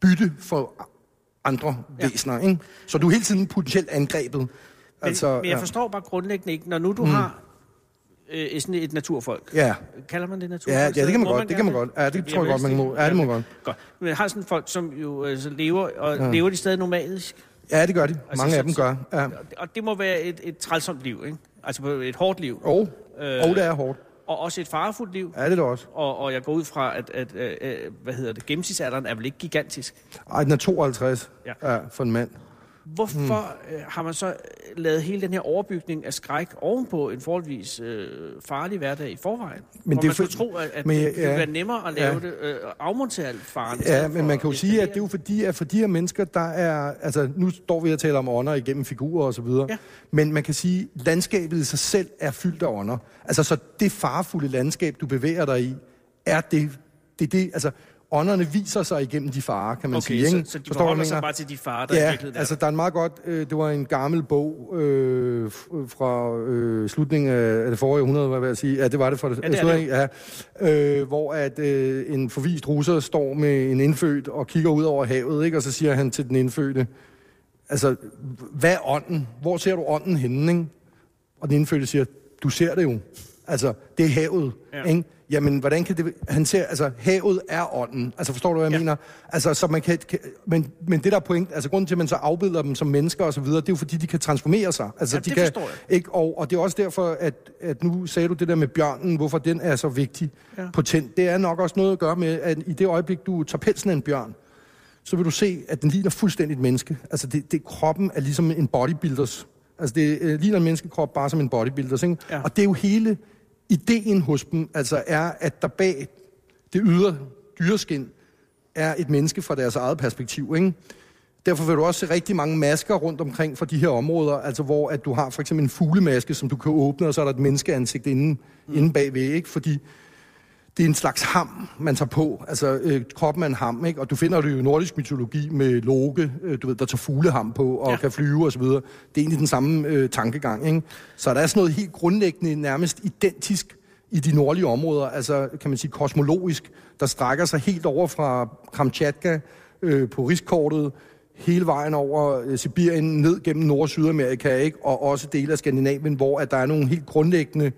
E: bytte for andre
D: Ja.
E: ja. væsener, ikke? Så du er hele tiden potentielt angrebet.
D: Men,
E: altså,
D: men jeg forstår bare grundlæggende ikke, når nu du mm. har øh, sådan et naturfolk.
E: Ja.
D: Kalder man det naturfolk?
E: Ja, ja, det kan man godt, det kan man godt. Ja, det tror jeg godt, man må. Ja, det må godt.
D: Godt. Men har sådan folk, som jo altså, lever, og ja. lever de stadig nomadisk?
E: Ja, det gør de.
D: Altså,
E: Mange af dem gør. Ja.
D: Og det- må være et, et trælsomt liv, ikke? Altså et hårdt liv.
E: Og,
D: Øh,
E: og det er hårdt.
D: Og også et farefuldt liv.
E: Ja, det er det også.
D: Og, og jeg går ud fra, at, at øh, øh, hvad hedder det, gennemsnitsalderen er vel ikke gigantisk.
E: Ej, den er 52
D: Ja.
E: ja. Ja, for en mand.
D: Hvorfor mm. har man så lavet hele den her overbygning af skræk ovenpå en forholdsvis øh, farlig hverdag i forvejen? Men det man skulle for, tro, at, at men, det ja, ville være nemmere at lave ja. det, øh, afmontere alt faren.
E: Ja, men man kan jo sige, at det er jo fordi, at for de her mennesker, der er... Altså, nu står vi og taler om ånder igennem figurer og så videre. Ja. Men man kan sige, at landskabet i sig selv er fyldt af ånder. Altså, så det farfulde landskab, du bevæger dig i, er det... Det, det, altså, ånderne viser sig igennem de farer, kan man
D: okay,
E: sige.
D: Ikke? Så, så de Forstår forholder sig bare til de farer, der
E: ja,
D: er
E: der? altså der er en meget godt... Øh, det var en gammel bog øh, fra øh, slutningen af, det forrige århundrede, hvad vil jeg sige. Ja, det var det fra det, ja, det, slutningen, det. Ja, øh, hvor at øh, en forvist russer står med en indfødt og kigger ud over havet, ikke? og så siger han til den indfødte, altså, hvad er ånden? Hvor ser du ånden henne? Ikke? Og den indfødte siger, du ser det jo. Altså, det er havet. Ja. Ikke? Jamen, hvordan kan det... Han ser, altså, havet er ånden. Altså, forstår du, hvad jeg ja. mener? Altså, så man kan, kan... Men, men det der point... Altså, grunden til, at man så afbilder dem som mennesker og så videre, det er jo, fordi de kan transformere sig. Altså,
D: ja,
E: de
D: det
E: kan. Ikke? Og, og det er også derfor, at, at nu sagde du det der med bjørnen, hvorfor den er så vigtig, ja. potent. Det er nok også noget at gøre med, at i det øjeblik, du tager pelsen af en bjørn, så vil du se, at den ligner fuldstændigt menneske. Altså, det, det, kroppen er ligesom en bodybuilders. Altså, det øh, ligner en menneskekrop bare som en bodybuilders, ikke? Ja. Og det er jo hele ideen hos dem altså er, at der bag det ydre dyreskin er et menneske fra deres eget perspektiv. Ikke? Derfor vil du også se rigtig mange masker rundt omkring for de her områder, altså hvor at du har for eksempel en fuglemaske, som du kan åbne, og så er der et menneskeansigt inde, mm. inde bagved, ikke? fordi det er en slags ham, man tager på. Altså, øh, kroppen er en ham, ikke? Og du finder det jo i nordisk mytologi med Loke, øh, du ved, der tager fugleham på og ja. kan flyve osv. Det er egentlig den samme øh, tankegang, ikke? Så der er sådan noget helt grundlæggende, nærmest identisk i de nordlige områder, altså kan man sige kosmologisk, der strækker sig helt over fra Kamchatka øh, på rigskortet, hele vejen over øh, Sibirien, ned gennem Nord- og Sydamerika, ikke? og også dele af Skandinavien, hvor at der er nogle helt grundlæggende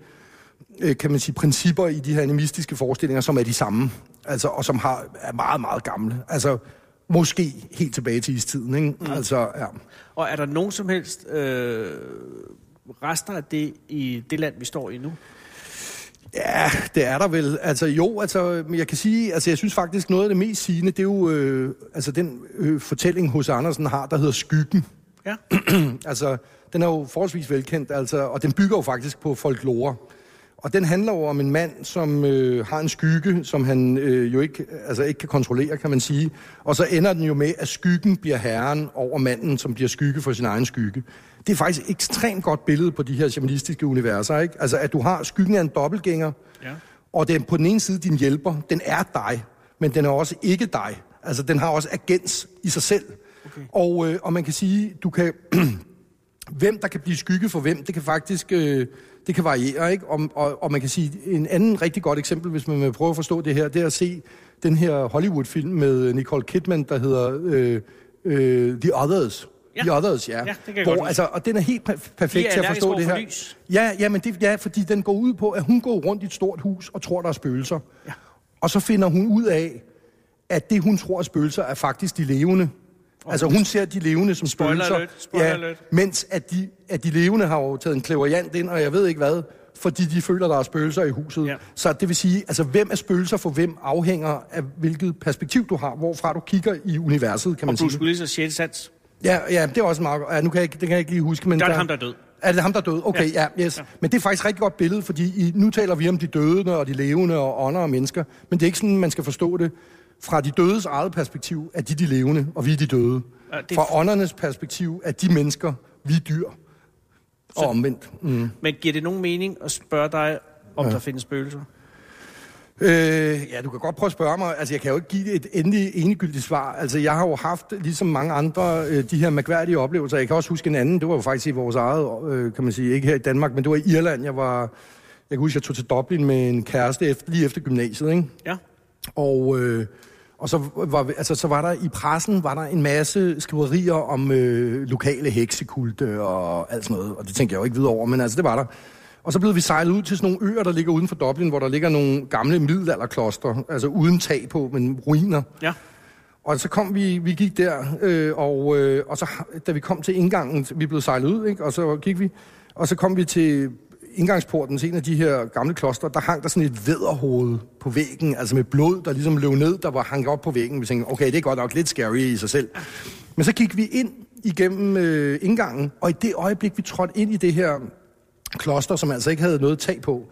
E: kan man sige, principper i de her animistiske forestillinger, som er de samme, altså, og som har, er meget, meget gamle. Altså, måske helt tilbage til istiden, ikke? Mm. Altså, ja.
D: Og er der nogen som helst øh, rester af det i det land, vi står i nu?
E: Ja, det er der vel. Altså jo, altså jeg kan sige, altså jeg synes faktisk noget af det mest sigende, det er jo øh, altså den øh, fortælling hos Andersen har, der hedder Skyggen.
D: Ja.
E: altså den er jo forholdsvis velkendt, altså, og den bygger jo faktisk på folklore. Og den handler jo om en mand, som øh, har en skygge, som han øh, jo ikke, altså ikke kan kontrollere, kan man sige. Og så ender den jo med, at skyggen bliver herren over manden, som bliver skygge for sin egen skygge. Det er faktisk et ekstremt godt billede på de her shamanistiske universer, ikke? Altså, at du har skyggen af en dobbeltgænger, ja. og den på den ene side din hjælper, den er dig, men den er også ikke dig. Altså, den har også agens i sig selv. Okay. Og, øh, og man kan sige, du kan... hvem der kan blive skygge for hvem, det kan faktisk... Øh, det kan variere, ikke? Og, og, og man kan sige, en anden rigtig godt eksempel, hvis man vil prøve at forstå det her, det er at se den her Hollywood-film med Nicole Kidman, der hedder øh, øh, The Others. Ja. The Others, ja.
D: ja det kan Hvor,
E: altså, og den er helt perfekt til at forstå det her.
D: Lys.
E: Ja, ja, men det, ja, fordi den går ud på, at hun går rundt i et stort hus og tror, der er spøgelser. Ja. Og så finder hun ud af, at det, hun tror er spøgelser, er faktisk de levende. Altså hun ser de levende som
D: Spoiler
E: spøgelser.
D: Alert. Spoiler
E: ja,
D: alert.
E: mens at de, at de levende har jo taget en klæveriant ind, og jeg ved ikke hvad, fordi de føler, der er spøgelser i huset. Ja. Så det vil sige, altså hvem er spøgelser for hvem afhænger af hvilket perspektiv du har, hvorfra du kigger i universet, kan man
D: og
E: sige.
D: Og Bruce Willis' 6. sans.
E: Ja, ja, det er også meget... Ja, nu kan jeg, det kan jeg ikke lige huske, men...
D: Det er
E: der,
D: ham, der er død.
E: Er det ham, der er død? Okay, ja, ja yes. Ja. Men det er faktisk et rigtig godt billede, fordi i, nu taler vi om de døde og de levende og ånder og mennesker, men det er ikke sådan, man skal forstå det. Fra de dødes eget perspektiv er de de levende, og vi er de døde. Ja, det... Fra åndernes perspektiv er de mennesker, vi er dyr. Så... Og omvendt. Mm.
D: Men giver det nogen mening at spørge dig, om ja. der findes spøgelser?
E: Øh, ja, du kan godt prøve at spørge mig. Altså, jeg kan jo ikke give et endelig enegyldigt svar. Altså, jeg har jo haft, ligesom mange andre, øh, de her mærkværdige oplevelser. Jeg kan også huske en anden. Det var jo faktisk i vores eget, øh, kan man sige, ikke her i Danmark, men det var i Irland. Jeg var, jeg kan huske, jeg tog til Dublin med en kæreste efter, lige efter gymnasiet, ikke?
D: Ja.
E: Og... Øh, og så var, altså, så var der i pressen var der en masse skriverier om øh, lokale heksekulte og alt sådan noget. Og det tænkte jeg jo ikke videre over, men altså det var der. Og så blev vi sejlet ud til sådan nogle øer, der ligger uden for Dublin, hvor der ligger nogle gamle middelalderkloster, altså uden tag på, men ruiner.
D: Ja.
E: Og så kom vi, vi gik der, øh, og, øh, og så da vi kom til indgangen, vi blev sejlet ud, ikke? og så gik vi, og så kom vi til indgangsporten til en af de her gamle kloster, der hang der sådan et væderhoved på væggen, altså med blod, der ligesom løb ned, der var hængt op på væggen. Vi tænkte, okay, det er godt nok lidt scary i sig selv. Men så gik vi ind igennem øh, indgangen, og i det øjeblik, vi trådte ind i det her kloster, som altså ikke havde noget tag på,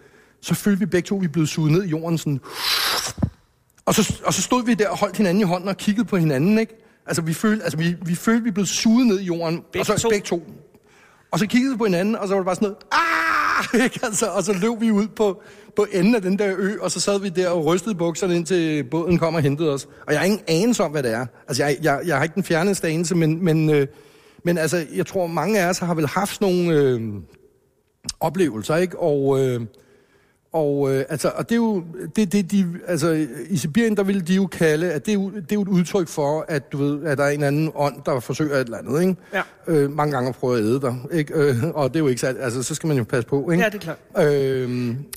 E: så følte vi begge to, at vi blev suget ned i jorden sådan... Og så, og så stod vi der og holdt hinanden i hånden og kiggede på hinanden, ikke? Altså, vi følte, altså, vi, vi følte, vi blev suget ned i jorden.
D: Begge
E: og så,
D: to?
E: Begge to. Og så kiggede vi på hinanden, og så var det bare sådan noget, ah! Ikke? Altså, og så løb vi ud på, på enden af den der ø, og så sad vi der og rystede bukserne, indtil båden kom og hentede os. Og jeg har ingen anelse om, hvad det er. Altså, jeg, jeg, jeg har ikke den fjerneste anelse, men, men, øh, men altså, jeg tror, mange af os har vel haft nogle øh, oplevelser, ikke? Og... Øh, og, øh, altså, og det er jo, det, det, de, altså, i Sibirien, der vil de jo kalde, at det er jo, det er jo et udtryk for, at du ved, at der er en anden ånd, der forsøger et eller andet, ikke?
D: Ja.
E: Øh, mange gange at prøve at æde dig, ikke? Øh, og det er jo ikke særlig, altså, så skal man jo passe på, ikke?
D: Ja, det er klart.
E: Øh,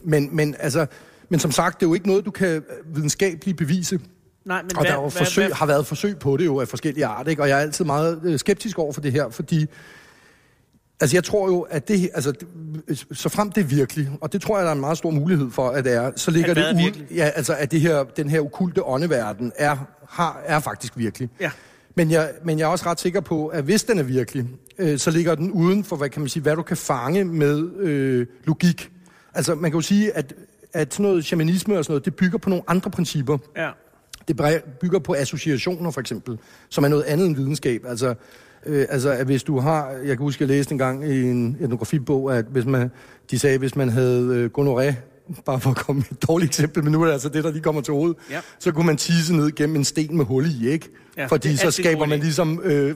E: men, men, altså, men som sagt, det er jo ikke noget, du kan videnskabeligt bevise.
D: Nej, men
E: Og
D: hvad,
E: der er jo forsøg,
D: hvad,
E: har været forsøg på det jo af forskellige art, ikke? Og jeg er altid meget øh, skeptisk over for det her, fordi Altså, jeg tror jo, at det, altså, det- så frem det er virkelig, og det tror jeg, der er en meget stor mulighed for, at det er, så ligger det ud,
D: virkelig?
E: ja, altså, at det her, den her okulte åndeverden er, har, er faktisk virkelig.
D: Ja.
E: Men jeg, men jeg er også ret sikker på, at hvis den er virkelig, øh, så ligger den uden for, hvad kan man sige, hvad du kan fange med øh, logik. Altså, man kan jo sige, at, at sådan noget shamanisme og sådan noget, det bygger på nogle andre principper.
D: ja.
E: Det bygger på associationer, for eksempel, som er noget andet end videnskab. Altså, øh, altså at hvis du har... Jeg kan huske, jeg læste en gang i en etnografibog, at hvis man, de sagde, hvis man havde øh, gonoré, bare for at komme med et dårligt eksempel, men nu er det altså det, der lige kommer til hovedet,
D: Ja.
E: så kunne man tisse ned gennem en sten med hul i, ikke?
D: Ja,
E: Fordi så skaber man ligesom øh,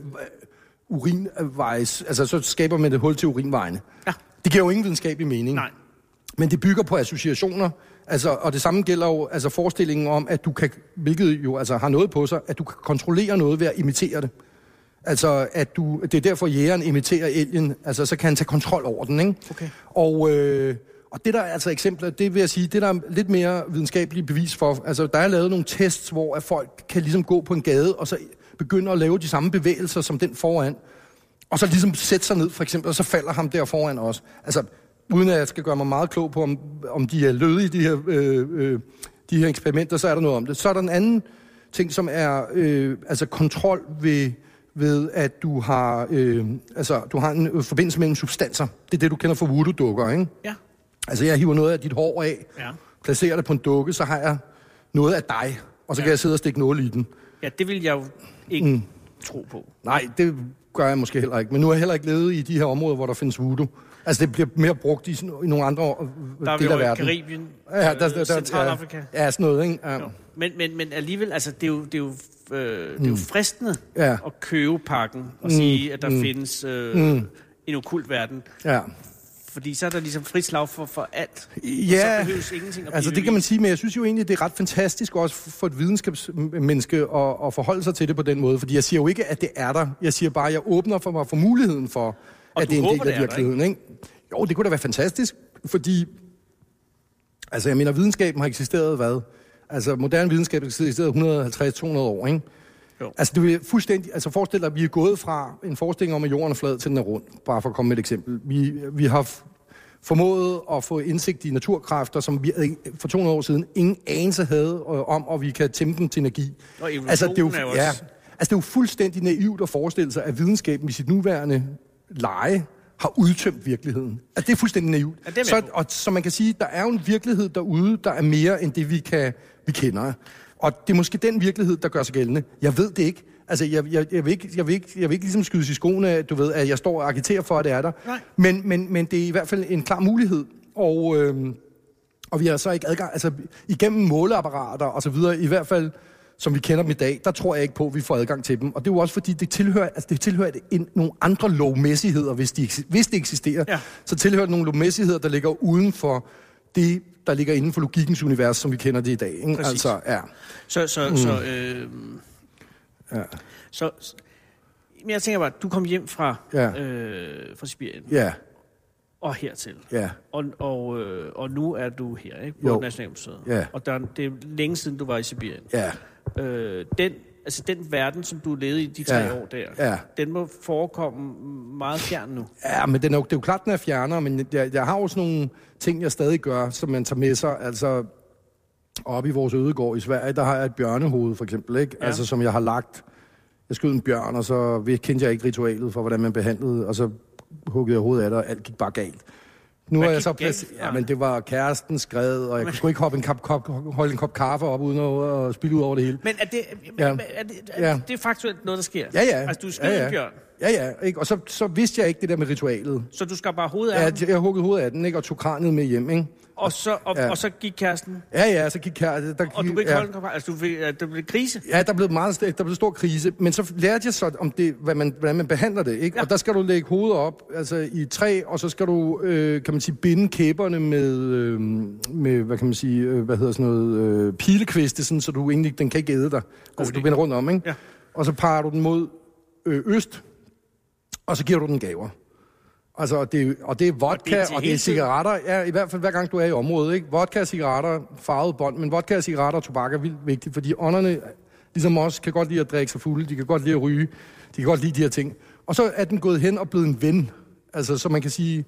E: urinvejs... Altså, så skaber man et hul til urinvejene.
D: Ja.
E: Det giver jo ingen videnskabelig mening.
D: Nej.
E: Men det bygger på associationer, altså, og det samme gælder jo altså forestillingen om, at du kan, hvilket jo altså har noget på sig, at du kan kontrollere noget ved at imitere det. Altså, at du, det er derfor, jægeren imiterer elgen, altså så kan han tage kontrol over den, ikke?
D: Okay.
E: Og, øh, og det der er altså eksempler, det vil jeg sige, det der er lidt mere videnskabeligt bevis for, altså der er lavet nogle tests, hvor at folk kan ligesom gå på en gade, og så begynde at lave de samme bevægelser som den foran, og så ligesom sætte sig ned, for eksempel, og så falder ham der foran også. Altså, uden at jeg skal gøre mig meget klog på, om, om de er lødige, de her, øh, øh, de her eksperimenter, så er der noget om det. Så er der en anden ting, som er øh, altså kontrol ved, ved, at du har, øh, altså, du har en øh, forbindelse mellem substanser. Det er det, du kender for voodoo-dukker, ikke?
D: Ja.
E: Altså, jeg hiver noget af dit hår af,
D: Ja.
E: placerer det på en dukke, så har jeg noget af dig, og så kan
D: Ja.
E: jeg sidde og stikke nåle i den.
D: ja, det vil jeg jo ikke mm. tro på.
E: Nej, det gør jeg måske heller ikke. Men nu har jeg heller ikke levet i de her områder, hvor der findes voodoo. Altså, det bliver mere brugt i, sådan, i nogle andre øh,
D: Der er
E: dele af
D: over i
E: verden.
D: Karibien,
E: Ja, der, der, der,
D: Centralafrika.
E: Ja, sådan noget, ikke? Ja.
D: Jo. Men, men, men alligevel, altså, det er jo, det er jo, øh, det er jo fristende
E: Ja.
D: at købe pakken og sige, at der findes øh, en okult verden.
E: ja.
D: Fordi så er der ligesom frit slag for, for alt.
E: Ja,
D: så behøves ingenting at
E: altså det kan man sige, men jeg synes jo egentlig, det er ret fantastisk også for et videnskabsmenneske at, at forholde sig til det på den måde. Fordi jeg siger jo ikke, at det er der. Jeg siger bare, at jeg åbner for mig for muligheden for, at det er en
D: håber,
E: del af
D: det
E: virkeligheden. Ikke? Jo, det kunne da være fantastisk, fordi altså jeg mener, videnskaben har eksisteret hvad? Altså moderne videnskab har eksisteret 150-200 år, ikke?
D: Jo.
E: Altså, du er fuldstændig, altså forestil dig, at vi er gået fra en forestilling om, at jorden er flad, til den er rund. Bare for at komme med et eksempel. Vi, vi har formået at få indsigt i naturkræfter, som vi øh, for 200 år siden ingen anelse havde øh, om, og vi kan tæmme dem til energi.
D: Og
E: altså, det er jo,
D: er jo
E: ja,
D: også-
E: altså, det er jo fuldstændig naivt at forestille sig, at videnskaben i sit nuværende leje har udtømt virkeligheden. Altså, det er fuldstændig naivt.
D: Ja, det er
E: så, og så man kan sige, der er jo en virkelighed derude, der er mere end det, vi, kan, vi kender. Og det er måske den virkelighed, der gør sig gældende. Jeg ved det ikke. Altså, jeg, jeg, jeg, vil ikke, jeg, vil ikke, jeg vil ikke ligesom skydes i skoene, at du ved, at jeg står og agiterer for, at det er der.
D: Nej.
E: Men, men, men det er i hvert fald en klar mulighed. Og, øhm, og vi har så ikke adgang, altså igennem måleapparater og så videre, i hvert fald som vi kender dem i dag, der tror jeg ikke på, at vi får adgang til dem. Og det er jo også fordi, det tilhører, altså det tilhører en, nogle andre lovmæssigheder, hvis de, hvis de eksisterer.
D: Ja.
E: Så tilhører det nogle lovmæssigheder, der ligger uden for det, der ligger inden for logikkens univers, som vi kender det i dag. Ikke?
D: Præcis.
E: Altså, ja.
D: Så, så, mm. så, øh,
E: Ja.
D: så, så, men jeg tænker bare, du kom hjem fra,
E: Ja.
D: øh, fra Sibirien
E: Ja,
D: og hertil.
E: ja,
D: Og, og, øh, og nu er du her, ikke? På. Nationalmuseet.
E: Ja.
D: Og der, det er længe siden, du var i Sibirien.
E: ja,
D: Øh, den, altså den verden, som du levede i de tre
E: Ja.
D: år der,
E: Ja.
D: den må forekomme meget fjern nu.
E: Ja, men den er jo, det er jo klart, den er fjerner, men jeg, jeg har sådan nogle ting, jeg stadig gør, som man tager med sig. Altså, oppe i vores ødegård i Sverige, der har jeg et bjørnehoved, for eksempel, ikke?
D: Ja.
E: Altså, som jeg har lagt... jeg skød en bjørn, og så kendte jeg ikke ritualet for, hvordan man behandlede, og så huggede jeg hovedet af det, og alt gik bare galt. Nu
D: Hvad
E: er jeg så plads... Ja, men det var kæresten skred, og jeg kunne ikke hoppe en kop, kop, holde en kop kaffe op, uden at, at spille ud over det hele.
D: Men er det,
E: Ja.
D: er det, er
E: Ja.
D: det er faktuelt noget, der sker?
E: Ja, ja.
D: Altså, du skød
E: ja, ja.
D: bjørn,
E: Ja, ja. Ikke? Og så, så vidste jeg ikke det der med ritualet.
D: så du skal bare hovedet af
E: Ja,
D: ham,
E: jeg huggede hovedet af den, ikke? og tog kraniet med hjem. Ikke?
D: Og, så, og,
E: Ja.
D: og så gik kæresten,
E: Ja, ja, så gik kæresten... Der,
D: og du ikke
E: ja.
D: holde en Altså, du fik, øh, der blev krise.
E: Ja, der blev meget der blev stor krise, men så lærte jeg så om det, hvad man, hvordan man behandler det, ikke?
D: Ja.
E: Og der skal du lægge hovedet op, altså i træ, og så skal du, øh, kan man sige, binde kæberne med, øh, med hvad kan man sige, øh, hvad hedder sådan noget, øh, pilekviste, sådan, så du egentlig, den kan ikke æde dig. Altså,
D: idé.
E: du binder rundt om, ikke?
D: Ja.
E: Og så parer du den mod øh, øst, og så giver du den gaver. Altså, og det, og det er vodka,
D: Og det er
E: og det er cigaretter. Ja, i hvert fald hver gang du er i området, ikke? Vodka, cigaretter, farvet bånd, men vodka, cigaretter og tobak er vildt vigtigt, fordi ånderne, ligesom os, kan godt lide at drikke sig fulde, de kan godt lide at ryge, de kan godt lide de her ting. Og så er den gået hen og blevet en ven. Altså, så man kan sige,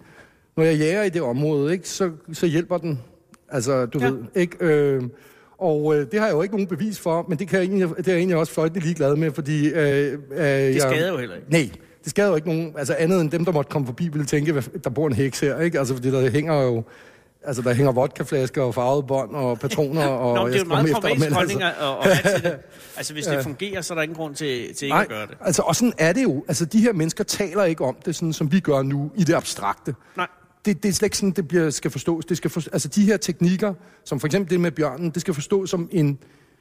E: når jeg jager i det område, ikke, så, så hjælper den. Altså, du
D: Ja.
E: ved, ikke? Øh, og øh, det har jeg jo ikke nogen bevis for, men det, kan jeg egentlig, det er jeg egentlig også fløjtende ligeglad med, fordi... Øh, øh,
D: Det skader jo heller ikke.
E: Nej, det skader jo ikke nogen, altså andet end dem, der måtte komme forbi, ville tænke, at der bor en heks her, ikke? Altså, fordi der hænger jo, altså der hænger vodkaflasker og farvede bånd og patroner, og
D: Nå, det er jo meget pragmatisk holdning at, at have til det. Altså, hvis det fungerer, så er der ingen grund til, til ikke at gøre det.
E: altså, og sådan er det jo. Altså, de her mennesker taler ikke om det, sådan som vi gør nu, i det abstrakte.
D: Nej.
E: Det, det er slet ikke sådan, det bliver, skal forstås. Det skal for, altså, de her teknikker, som for eksempel det med bjørnen, det skal forstås som en...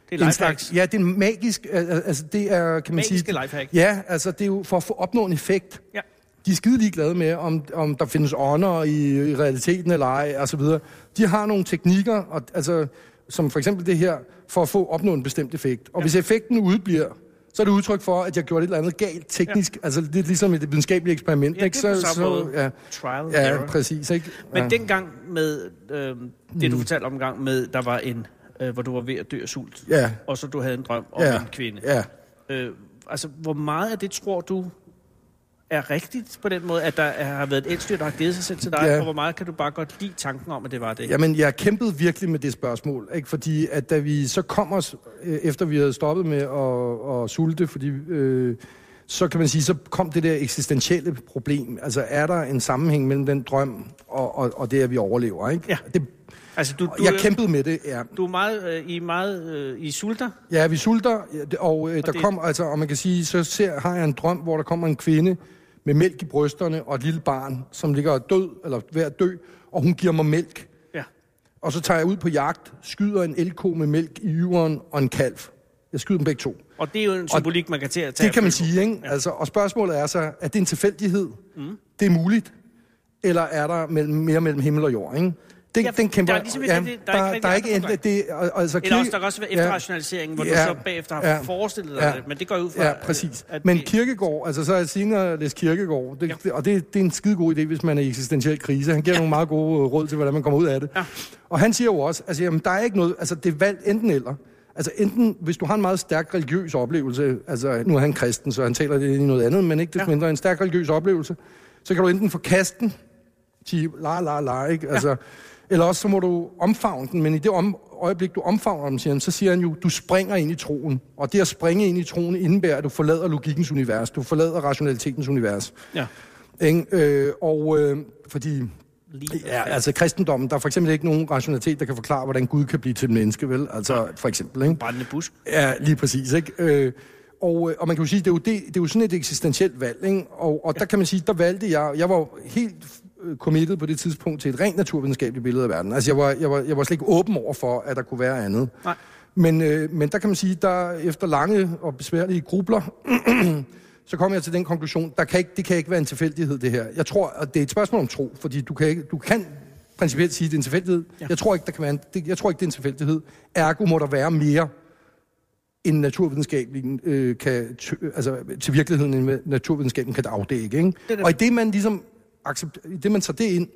D: Det er
E: en slags, ja, det er en magisk, al- al- altså det er, kan man
D: Magiske
E: sige...
D: lifehack.
E: Ja, altså det er jo for at få opnå en effekt.
D: Ja.
E: De er skide ligeglade med, om, om der findes ånder i, i realiteten eller ej, og så videre. De har nogle teknikker, og, altså, som for eksempel det her, for at få opnå en bestemt effekt. Og ja. hvis effekten udebliver, så er det udtryk for, at jeg gjorde et eller andet galt teknisk. Ja. Altså det er ligesom et videnskabeligt eksperiment.
D: Ja,
E: ikke?
D: det er måde.
E: ja,
D: Trial
E: ja,
D: error.
E: præcis. Ikke?
D: Men
E: ja.
D: dengang med øh, det,
E: Mm.
D: du fortalte om en gang med, der var en, øh, hvor du var ved at dø af sult,
E: Ja,
D: og så du havde en drøm om
E: ja,
D: en kvinde.
E: ja.
D: Øh, altså, hvor meget af det tror du er rigtigt på den måde, at der er- har været et elstyr, der har givet sig selv til dig,
E: Ja.
D: og hvor meget kan du bare godt lide tanken om, at det var det?
E: Jamen, jeg kæmpede virkelig med det spørgsmål, ikke? fordi at da vi så kom os, øh, efter vi havde stoppet med at, at sulte, fordi øh, så kan man sige, så kom det der eksistentielle problem. Altså, er der en sammenhæng mellem den drøm og, og, og det, at vi overlever? Ikke?
D: Ja.
E: Det,
D: Altså, du, du,
E: jeg kæmpede med det, ja.
D: du er meget, øh, I er meget øh, I sulter.
E: Ja, vi sulter, og, øh, der
D: det-
E: kom, altså, og man kan sige, så ser, har jeg en drøm, hvor der kommer en kvinde med mælk i brysterne og et lille barn, som ligger død, eller ved at dø, og hun giver mig mælk.
D: Ja.
E: Og så tager jeg ud på jagt, skyder en elko med mælk i yveren og en kalv. Jeg skyder dem begge to.
D: Og det er jo en symbolik, man kan til at tage.
E: Det kan man sige, ikke? Ja. Altså, og spørgsmålet er så, er det en tilfældighed? Mm. Det er muligt. Eller er der mellem, mere mellem himmel og jord, ikke? Den,
D: Ja,
E: den kæmper,
D: der er ligesom ikke rigtig- der er ikke
E: der er ikke
D: andre
E: endelig, det, altså,
D: Eller også, der kan også være
E: ja.
D: efterrationalisering, hvor
E: Ja.
D: du så bagefter har
E: Ja.
D: forestillet dig
E: Ja.
D: det. Men det går ud fra...
E: Ja, præcis.
D: at
E: Men
D: det-
E: Kirkegård, altså så har jeg senere læst Kirkegård, det,
D: Ja.
E: ja. og det, det er en skide god idé, hvis man er i eksistentiel krise. Han giver ja. nogle meget gode øh, råd til, hvordan man kommer ud af det.
D: Ja.
E: Og han siger jo også, altså jamen, der er ikke noget, altså det er valgt enten eller. Altså enten, hvis du har en meget stærk religiøs oplevelse, altså nu er han kristen, så han taler det i noget andet, men ikke desto
D: Ja.
E: ja. mindre en stærk religiøs oplevelse, så kan du enten forkaste den, sige la la la, ikke? Altså, ja. Eller også så må du omfavne den, men i det om, øjeblik, du omfavner den, siger han, så siger han jo, du springer ind i troen. Og det at springe ind i troen indebærer, at du forlader logikkens univers, du forlader rationalitetens univers.
D: Ja.
E: Ikke? Øh, og øh, fordi
D: Lige
E: Ja, altså kristendommen, der er for eksempel ikke nogen rationalitet, der kan forklare, hvordan Gud kan blive til et menneske, vel? Altså, for eksempel, ikke?
D: brændende busk.
E: Ja, lige præcis, ikke? Øh, og, øh, og man kan jo sige, det er jo, det, det er jo sådan et eksistentielt valg, ikke? Og, og der kan man sige, der valgte jeg, jeg var helt committed på det tidspunkt til et rent naturvidenskabeligt billede af verden. Altså, jeg var, jeg var, jeg var slet ikke åben over for, at der kunne være andet.
D: Nej.
E: Men, øh, men der kan man sige, der efter lange og besværlige grubler, så kom jeg til den konklusion, der kan ikke, det kan ikke være en tilfældighed, det her. Jeg tror, at det er et spørgsmål om tro, fordi du kan, ikke, du kan principielt sige, at det er en tilfældighed.
D: Ja.
E: Jeg, tror ikke, der kan være en, det, jeg tror ikke, det er en tilfældighed. Ergo må der være mere end naturvidenskaben øh, kan, t- altså til virkeligheden, end naturvidenskaben kan afdække. Ikke?
D: Det er-
E: Og i det, man ligesom accept, det, man tager det ind,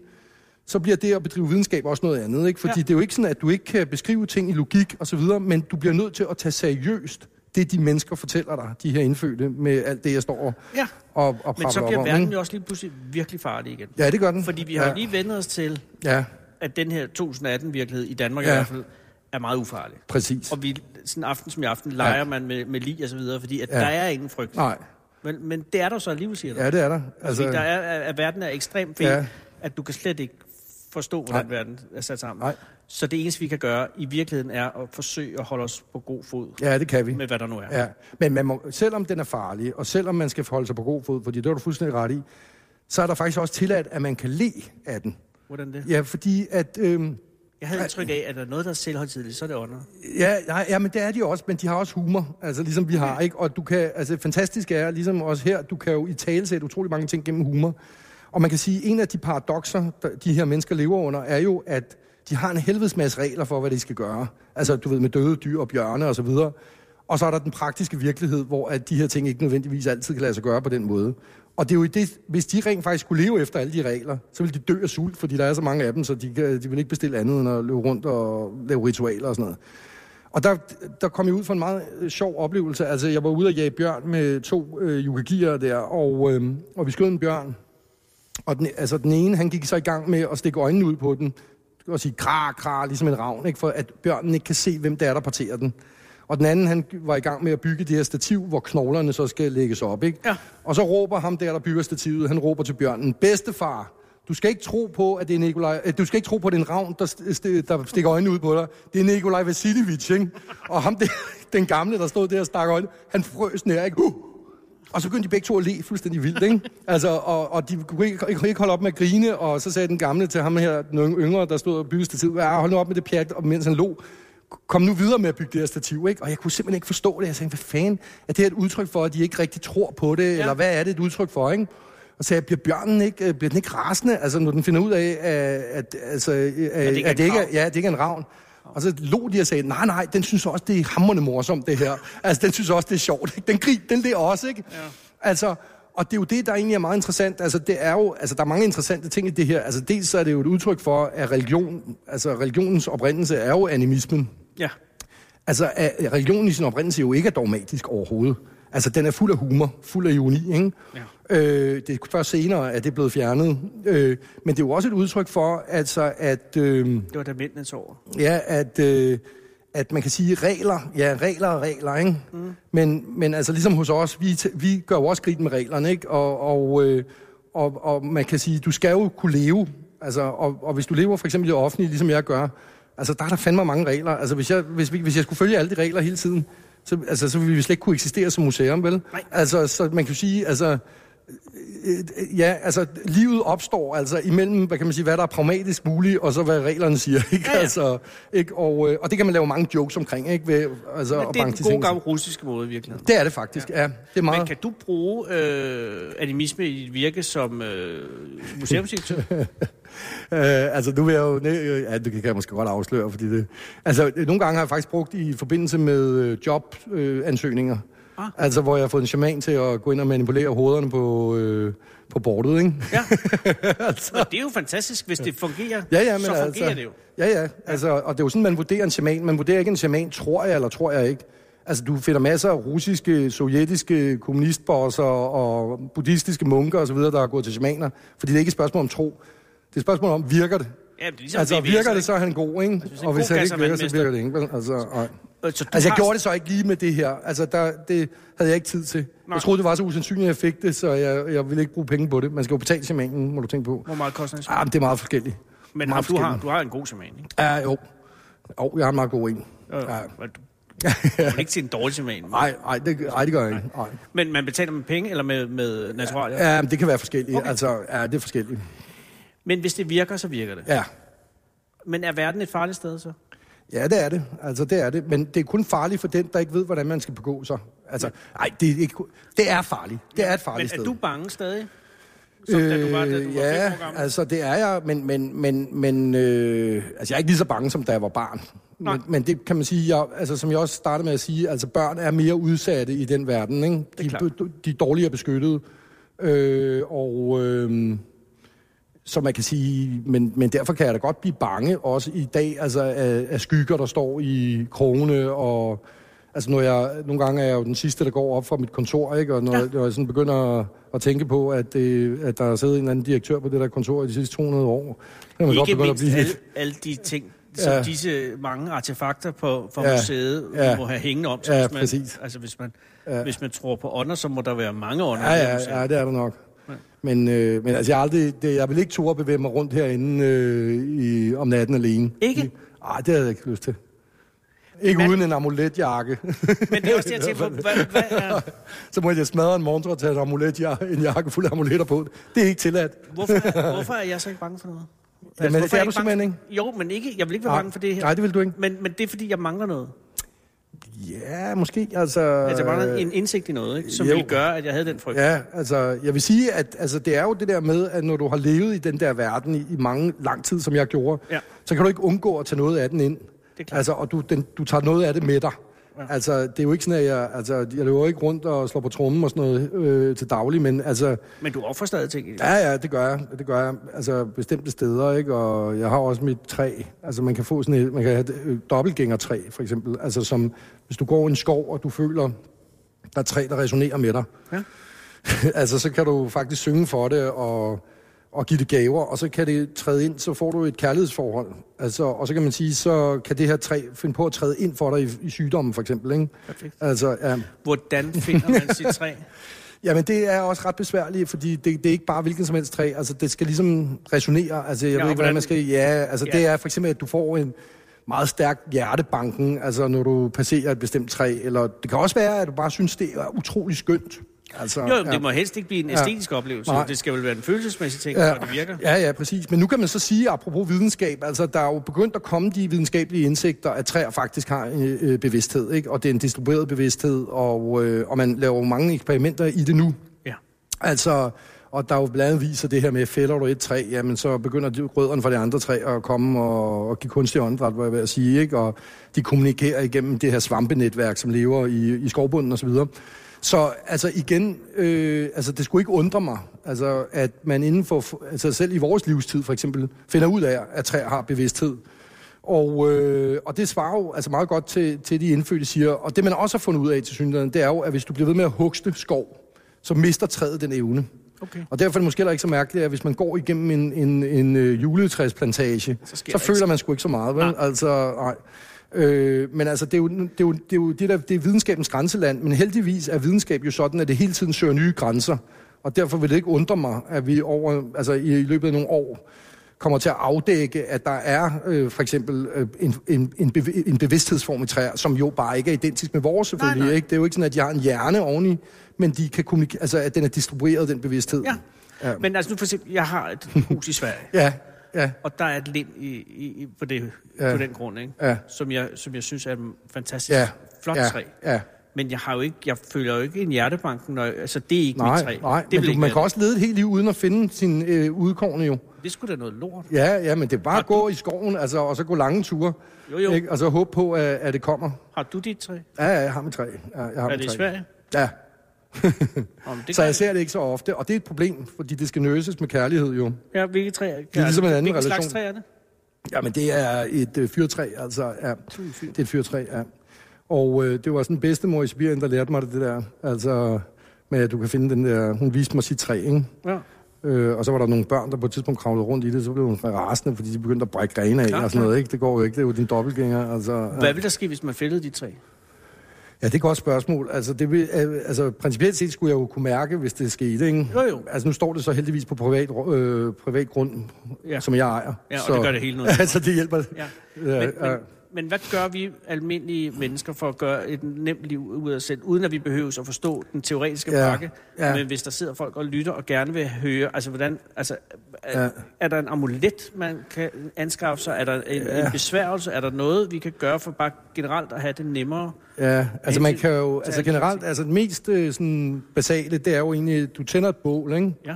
E: så bliver det at bedrive videnskab også noget andet. Ikke? Fordi
D: Ja.
E: det er jo ikke sådan, at du ikke kan beskrive ting i logik og så videre, men du bliver nødt til at tage seriøst det, de mennesker fortæller dig, de her indfødte, med alt det, jeg står og,
D: Ja.
E: og, og
D: Men så bliver
E: om,
D: verden
E: ikke?
D: jo også lige pludselig virkelig farlig igen.
E: Ja, det gør den.
D: Fordi vi har
E: ja.
D: lige vendt os til,
E: Ja,
D: at den her 2018-virkelighed i Danmark ja. i hvert fald, er meget ufarlig.
E: Præcis.
D: Og vi, sådan en aften som i aften leger
E: Ja.
D: man med, med lig og så videre, fordi at
E: ja.
D: der er ingen frygt.
E: Nej,
D: Men, men det er der så alligevel, siger du.
E: ja, det er der.
D: Altså, fordi der er, at, verden er ekstremt fed,
E: Ja.
D: at du kan slet ikke forstå, hvordan
E: Nej.
D: verden er sat sammen.
E: Nej.
D: Så det eneste, vi kan gøre i virkeligheden, er at forsøge at holde os på god fod
E: Ja, det kan vi.
D: med, hvad der nu er.
E: Ja, men man må, selvom den er farlig, og selvom man skal forholde sig på god fod, fordi det har du fuldstændig ret i, så er der faktisk også tilladt, at man kan le af den.
D: Hvordan det?
E: Ja, fordi at... Øhm,
D: Jeg havde indtryk af, at der er noget, der er selvhøjtidligt, så er det ånder.
E: ja, nej, ja, men det er de også, men de har også humor, altså ligesom vi har, ikke? Og du kan, altså fantastisk er, ligesom også her, du kan jo i tale sætte utrolig mange ting gennem humor. Og man kan sige, en af de paradoxer, der, de her mennesker lever under, er jo, at de har en helvedes masse regler for, hvad de skal gøre. Altså, du ved, med døde dyr og bjørne og så videre. Og så er der den praktiske virkelighed, hvor at de her ting ikke nødvendigvis altid kan lade sig gøre på den måde. Og det er jo i det, hvis de rent faktisk skulle leve efter alle de regler, så ville de dø af sult, fordi der er så mange af dem, så de, kan, de vil ikke bestille andet end at løbe rundt og lave ritualer og sådan noget. Og der, der kom jeg ud for en meget øh, sjov oplevelse. Altså, jeg var ude og jage bjørn med to øh, yukagier der, og, øh, og vi skød en bjørn. Og den, altså, den ene, han gik så i gang med at stikke øjnene ud på den, og sige kra, kra, ligesom en ravn, ikke? for at bjørnen ikke kan se, hvem det er, der parterer den. Og den anden, han var i gang med at bygge det her stativ, hvor knoglerne så skal lægges op. Ikke?
D: Ja.
E: Og så råber ham der, der bygger stativet, han råber til bjørnen, bedstefar, du skal ikke tro på, at det er Nikolaj, øh, du skal ikke tro på, at det er en ravn, der, st- der stikker øjnene ud på dig. Det er Nikolaj Vasilievich, ikke? Og ham, der, den gamle, der stod der og stak øjnene, han frøs ned, ikke? Uh! Og så begyndte de begge to at le fuldstændig vildt, ikke? Altså, og, og de kunne ikke, kunne ikke holde op med at grine, og så sagde den gamle til ham her, den yngre, der stod og byggede stativ, ja, hold nu op med det pjat, og mens han lå, kom nu videre med at bygge det her stativ, ikke? Og jeg kunne simpelthen ikke forstå det. Jeg tænkte, hvad fanden, er det her et udtryk for, at de ikke rigtig tror på det, ja. eller hvad er det et udtryk for, ikke? Og så sagde jeg, bliver bjørnen ikke, øh, bliver den ikke rasende, altså når den finder ud af, at, at, altså, at,
D: ikke er
E: at,
D: en
E: det ikke er, ja, det ikke er en ravn. Og så lå de og sagde, nej, nej, den synes også, det er hammerende morsomt, det her. Altså, den synes også, det er sjovt. Ikke? Den grin, den ler også, ikke? Ja. Altså, og det er jo det, der egentlig er meget interessant. Altså, det er jo, altså, der er mange interessante ting i det her. Altså, dels så er det jo et udtryk for, at religion, altså, religionens oprindelse er jo animismen.
D: Ja.
E: Altså, at religionen i sin oprindelse jo ikke er dogmatisk overhovedet. Altså, den er fuld af humor, fuld af ironi, ikke?
D: Ja.
E: Øh, det er først senere, at det er blevet fjernet. Øh, men det er jo også et udtryk for, altså, at... Øh,
D: Det var da mændenes år.
E: Ja, at, øh, at man kan sige regler. Ja, regler og regler, ikke? Mm. Men, men altså ligesom hos os, vi, vi gør jo også skridt med reglerne, ikke? Og, og, øh, og, og man kan sige, du skal jo kunne leve. Altså, og, og hvis du lever for eksempel i det offentlige, ligesom jeg gør, altså der er der fandme mange regler. Altså hvis jeg, hvis, vi- hvis jeg skulle følge alle de regler hele tiden, så, altså, så ville vi slet ikke kunne eksistere som museum, vel?
D: Nej.
E: Altså, så man kan jo sige, altså, ja, altså, livet opstår altså imellem, hvad kan man sige, hvad der er pragmatisk muligt, og så hvad reglerne siger, ikke?
D: Ja, ja.
E: Altså, ikke? Og, øh, og det kan man lave mange jokes omkring, ikke? Ved, altså,
D: Men det er den
E: de
D: gode gamle russiske måde i virkeligheden.
E: Det er det faktisk, ja. Det er meget...
D: Men kan du bruge øh, animisme i dit virke som øh, museumsdirektør?
E: Øh, altså, nu vil jeg jo... øh, Ja, det kan jeg måske godt afsløre, fordi det... Altså, øh, nogle gange har jeg faktisk brugt i forbindelse med øh, jobansøgninger. Øh, ansøgninger.
D: Ah.
E: Altså, hvor jeg har fået en shaman til at gå ind og manipulere hovederne på, øh, på bordet, ikke?
D: ja. Men det er jo fantastisk, hvis det fungerer.
E: Ja, ja, men
D: så fungerer
E: altså,
D: det jo.
E: Ja, ja, altså, og det er jo sådan, man vurderer en shaman. Man vurderer ikke en shaman, tror jeg eller tror jeg ikke. Altså, du finder masser af russiske, sovjetiske kommunistbosser og buddhistiske munker osv., der har gået til shamaner. Fordi det er ikke et spørgsmål om tro. Det er et spørgsmål om, virker det?
D: Ja, det ligesom
E: Altså,
D: VVS,
E: virker det, så er han god, ikke?
D: en
E: Og hvis han ikke virker, så virker det ikke. Altså, nej.
D: Så du
E: altså, jeg gjorde det så ikke lige med det her. Altså, der, det havde jeg ikke tid til.
D: Nej.
E: Jeg troede, det var så usandsynligt, at jeg fik det, så jeg, jeg ville ikke bruge penge på det. Man skal jo betale shamanen, må du tænke på.
D: Hvor meget koster en
E: Ah, men det er meget forskelligt.
D: Men
E: meget
D: du, har, du har en god shaman, ikke?
E: Ja, jo. Jo, jeg har en meget god en.
D: Ja.
E: Ja.
D: Men Du, er ikke til en dårlig shaman.
E: Nej, nej, det, nej, det gør jeg ikke. Nej.
D: Men man betaler med penge eller med, med naturalier?
E: Ja, det kan være forskelligt.
D: Okay.
E: Altså, ja, det er forskelligt.
D: Men hvis det virker, så virker det.
E: Ja.
D: Men er verden et farligt sted så?
E: Ja, det er det. Altså, det er det. Men det er kun farligt for den, der ikke ved, hvordan man skal begå sig. Altså, nej, det er, ikke, det er farligt. Det er et farligt
D: Men
E: sted.
D: er du bange stadig? Som da du var, da du var
E: Øh, ja,
D: gammel?
E: altså det er jeg, men, men, men, men øh, altså, jeg er ikke lige så bange, som da jeg var barn.
D: Nej.
E: Men, men det kan man sige, jeg, altså, som jeg også startede med at sige, altså børn er mere udsatte i den verden. Ikke?
D: Det er
E: De,
D: klart.
E: de er dårligere beskyttet. Øh, og øh, så man kan sige, men, men derfor kan jeg da godt blive bange også i dag, altså af, af skygger, der står i krogene, og altså når jeg, nogle gange er jeg jo den sidste, der går op fra mit kontor, ikke? og når,
D: Ja.
E: når jeg sådan begynder at, at tænke på, at, det, at der er siddet en eller anden direktør på det der kontor i de sidste 200 år, så kan man godt
D: Ikke
E: at
D: mindst
E: blive
D: alle, alle de ting, som
E: Ja.
D: disse mange artefakter på, på
E: Ja.
D: museet
E: Ja.
D: må have hængende om sig.
E: Ja,
D: hvis man,
E: præcis.
D: Altså, hvis man,
E: Ja.
D: hvis man tror på ånder, så må der være mange ånder.
E: Ja, ja, ja, det er der nok. Men, øh, men altså, jeg, aldrig, det, jeg vil ikke turde bevæge mig rundt herinde øh, i, om natten alene.
D: Ikke?
E: Nej, det havde jeg ikke lyst til. Ikke
D: Men-
E: uden en amuletjakke.
D: Men det er også det, jeg tænker på. Hvad, hvad er,
E: Så må jeg smadre en montre og tage en, amulet, en jakke fuld af amuletter på. Det er ikke tilladt.
D: hvorfor, er, hvorfor er jeg så ikke bange for noget?
E: Jamen,
D: hvorfor
E: det er
D: jeg
E: du simpelthen
D: for- Jo, men ikke, jeg vil ikke være
E: Nej.
D: bange for det her.
E: Nej, det vil du ikke.
D: Men, men det er, fordi jeg mangler noget.
E: Ja, måske. Altså,
D: Altså, mangler en indsigt i noget, ikke? som
E: jo.
D: ville gøre, at jeg havde den frygt.
E: Ja, altså, jeg vil sige, at altså, det er jo det der med, at når du har levet i den der verden i, i mange lang tid, som jeg gjorde,
D: Ja.
E: så kan du ikke undgå at tage noget af den ind.
D: er klart.
E: Altså, og du, den, du tager noget af det med dig.
D: Ja.
E: Altså, det er jo ikke sådan, at jeg, altså, jeg løber ikke rundt og slår på trummen og sådan noget øh, til daglig, men altså,
D: Men du offrer stadig ting
E: ja, ja, det gør jeg. Det gør jeg. Altså, bestemte steder, ikke? Og jeg har også mit træ. Altså, man kan få sådan et, man kan have øh, dobbeltgængertræ, for eksempel. Altså, som, hvis du går i en skov, og du føler, der er træ, der resonerer med dig.
D: Ja.
E: altså, så kan du faktisk synge for det, og, og give det gaver, og så kan det træde ind, så får du et kærlighedsforhold. Altså, og så kan man sige, så kan det her træ finde på at træde ind for dig i, i sygdommen, for eksempel, ikke?
D: Perfekt.
E: Altså, ja.
D: Hvordan finder man sit træ?
E: Jamen, det er også ret besværligt, fordi det, det er ikke bare hvilken som helst træ. Altså, det skal ligesom resonere. Altså, jeg
D: Ja,
E: ved ikke,
D: hvordan-
E: man skal... Ja, altså,
D: ja.
E: det er for eksempel, at du får en meget stærk hjertebanken, altså når du passerer et bestemt træ, eller det kan også være, at du bare synes, det er utrolig skønt. Altså,
D: Jo, ja. det må helst ikke blive en
E: Ja.
D: æstetisk oplevelse.
E: Nej.
D: Det skal vel være en følelsesmæssig ting,
E: Ja,
D: for det virker.
E: ja, ja, præcis. Men nu kan man så sige, apropos videnskab, altså der er jo begyndt at komme de videnskabelige indsigter, at træer faktisk har øh, øh, bevidsthed, ikke? og det er en distribueret bevidsthed, og, øh, og man laver mange eksperimenter i det nu.
D: Ja.
E: Altså, og der er jo blandt andet viser det her med, fælder du et træ, jamen så begynder de, rødderne fra de andre træer at komme og, og give kunstig åndedræt, hvad jeg vil sige, ikke? Og de kommunikerer igennem det her svampenetværk, som lever i, i skovbunden osv. Så, så altså igen, øh, altså det skulle ikke undre mig, altså at man inden for, altså selv i vores livstid for eksempel, finder ud af, at træer har bevidsthed. Og, øh, og det svarer jo altså meget godt til, til de indfødte siger. Og det man også har fundet ud af til synligheden, det er jo, at hvis du bliver ved med at hugste skov, så mister træet den evne.
D: Okay.
E: Og derfor er det måske heller ikke så mærkeligt, at hvis man går igennem en, en, en øh, juletræsplantage,
D: Så
E: så, føler man sgu ikke så meget, vel?
D: Nej.
E: Altså, nej. Øh, men altså, det er jo det, er jo, det, er jo det, der, det er videnskabens grænseland, men heldigvis er videnskab jo sådan, at det hele tiden søger nye grænser. Og derfor vil det ikke undre mig, at vi over, altså i, løbet af nogle år kommer til at afdække, at der er øh, for eksempel øh, en, en, en, bev- en bevidsthedsform i træer, som jo bare ikke er identisk med vores selvfølgelig.
D: Nej, nej.
E: Ikke? Det er jo ikke sådan, at de har en hjerne oveni, men de kan kommunikere, altså at den er distribueret, den bevidsthed.
D: Ja.
E: Ja.
D: Men altså nu for eksempel, jeg har et hus i Sverige,
E: Ja, ja,
D: og der er et lind i, i, i, på, det,
E: Ja.
D: på den grund, ikke?
E: Ja.
D: Som, jeg, som jeg synes er et fantastisk
E: ja.
D: flot
E: ja,
D: træ.
E: Ja.
D: Men jeg, har jo ikke, jeg føler jo ikke en hjertebanken, når, altså det er ikke
E: Nej,
D: mit træ.
E: nej,
D: det
E: men du, man kan også lede et helt liv uden at finde sin øh, udkårne jo.
D: det. Skulle da noget lort.
E: Ja, ja, men det er bare
D: Har
E: at gå i skoven, altså, og så gå lange ture.
D: Jo, jo.
E: Ikke? Og så håbe på, at, at det kommer.
D: Har du dit træ?
E: Ja, ja, jeg har mit træ. Ja, jeg har
D: Er
E: mit
D: det i
E: træ.
D: Sverige?
E: Ja,
D: Om, det
E: så jeg ser det ikke så ofte, og det er et problem, fordi det skal nøses med kærlighed jo.
D: Ja, hvilke træ?
E: Det er ligesom en anden
D: Hvilken slags
E: relation.
D: træ er det?
E: Jamen, det er et øh, fyrtræ, altså. Ja. Det er et fyrtræ, ja. Og øh, det var sådan bedstemor i Sibirien, der lærte mig det, det der. Altså, med at du kan finde den der... Hun viste mig sit træ, ikke?
D: Ja.
E: Øh, og så var der nogle børn, der på et tidspunkt kravlede rundt i det, så blev hun rasende, fordi de begyndte at brække grene af
D: Klar,
E: og sådan noget, ikke? Det går jo ikke, det er jo din dobbeltgænger, altså...
D: Hvad vil der ske, hvis man fældede dit træ?
E: Ja, det er et godt spørgsmål. Altså, det vil, øh, altså, principielt set skulle jeg jo kunne mærke, hvis det skete, ikke?
D: Jo, jo.
E: Altså, nu står det så heldigvis på privat, øh, privat grund,
D: Ja.
E: som jeg ejer.
D: Ja, og
E: så,
D: det gør det hele noget.
E: altså, det hjælper.
D: Ja, Men,
E: ja.
D: men, men hvad gør vi almindelige mennesker for at gøre et nemt liv ud af selv, uden at vi behøver at forstå den teoretiske
E: Ja,
D: pakke?
E: ja.
D: Men hvis der sidder folk og lytter og gerne vil høre, altså hvordan, altså, er,
E: Ja.
D: er der en amulet, man kan anskaffe sig? Er der en,
E: Ja.
D: en besværgelse? Er der noget, vi kan gøre for bare generelt at have det nemmere?
E: Ja, altså man kan jo, altså generelt, altså det mest øh, sådan basale, det er jo egentlig, du tænder et bål, ikke?
D: Ja.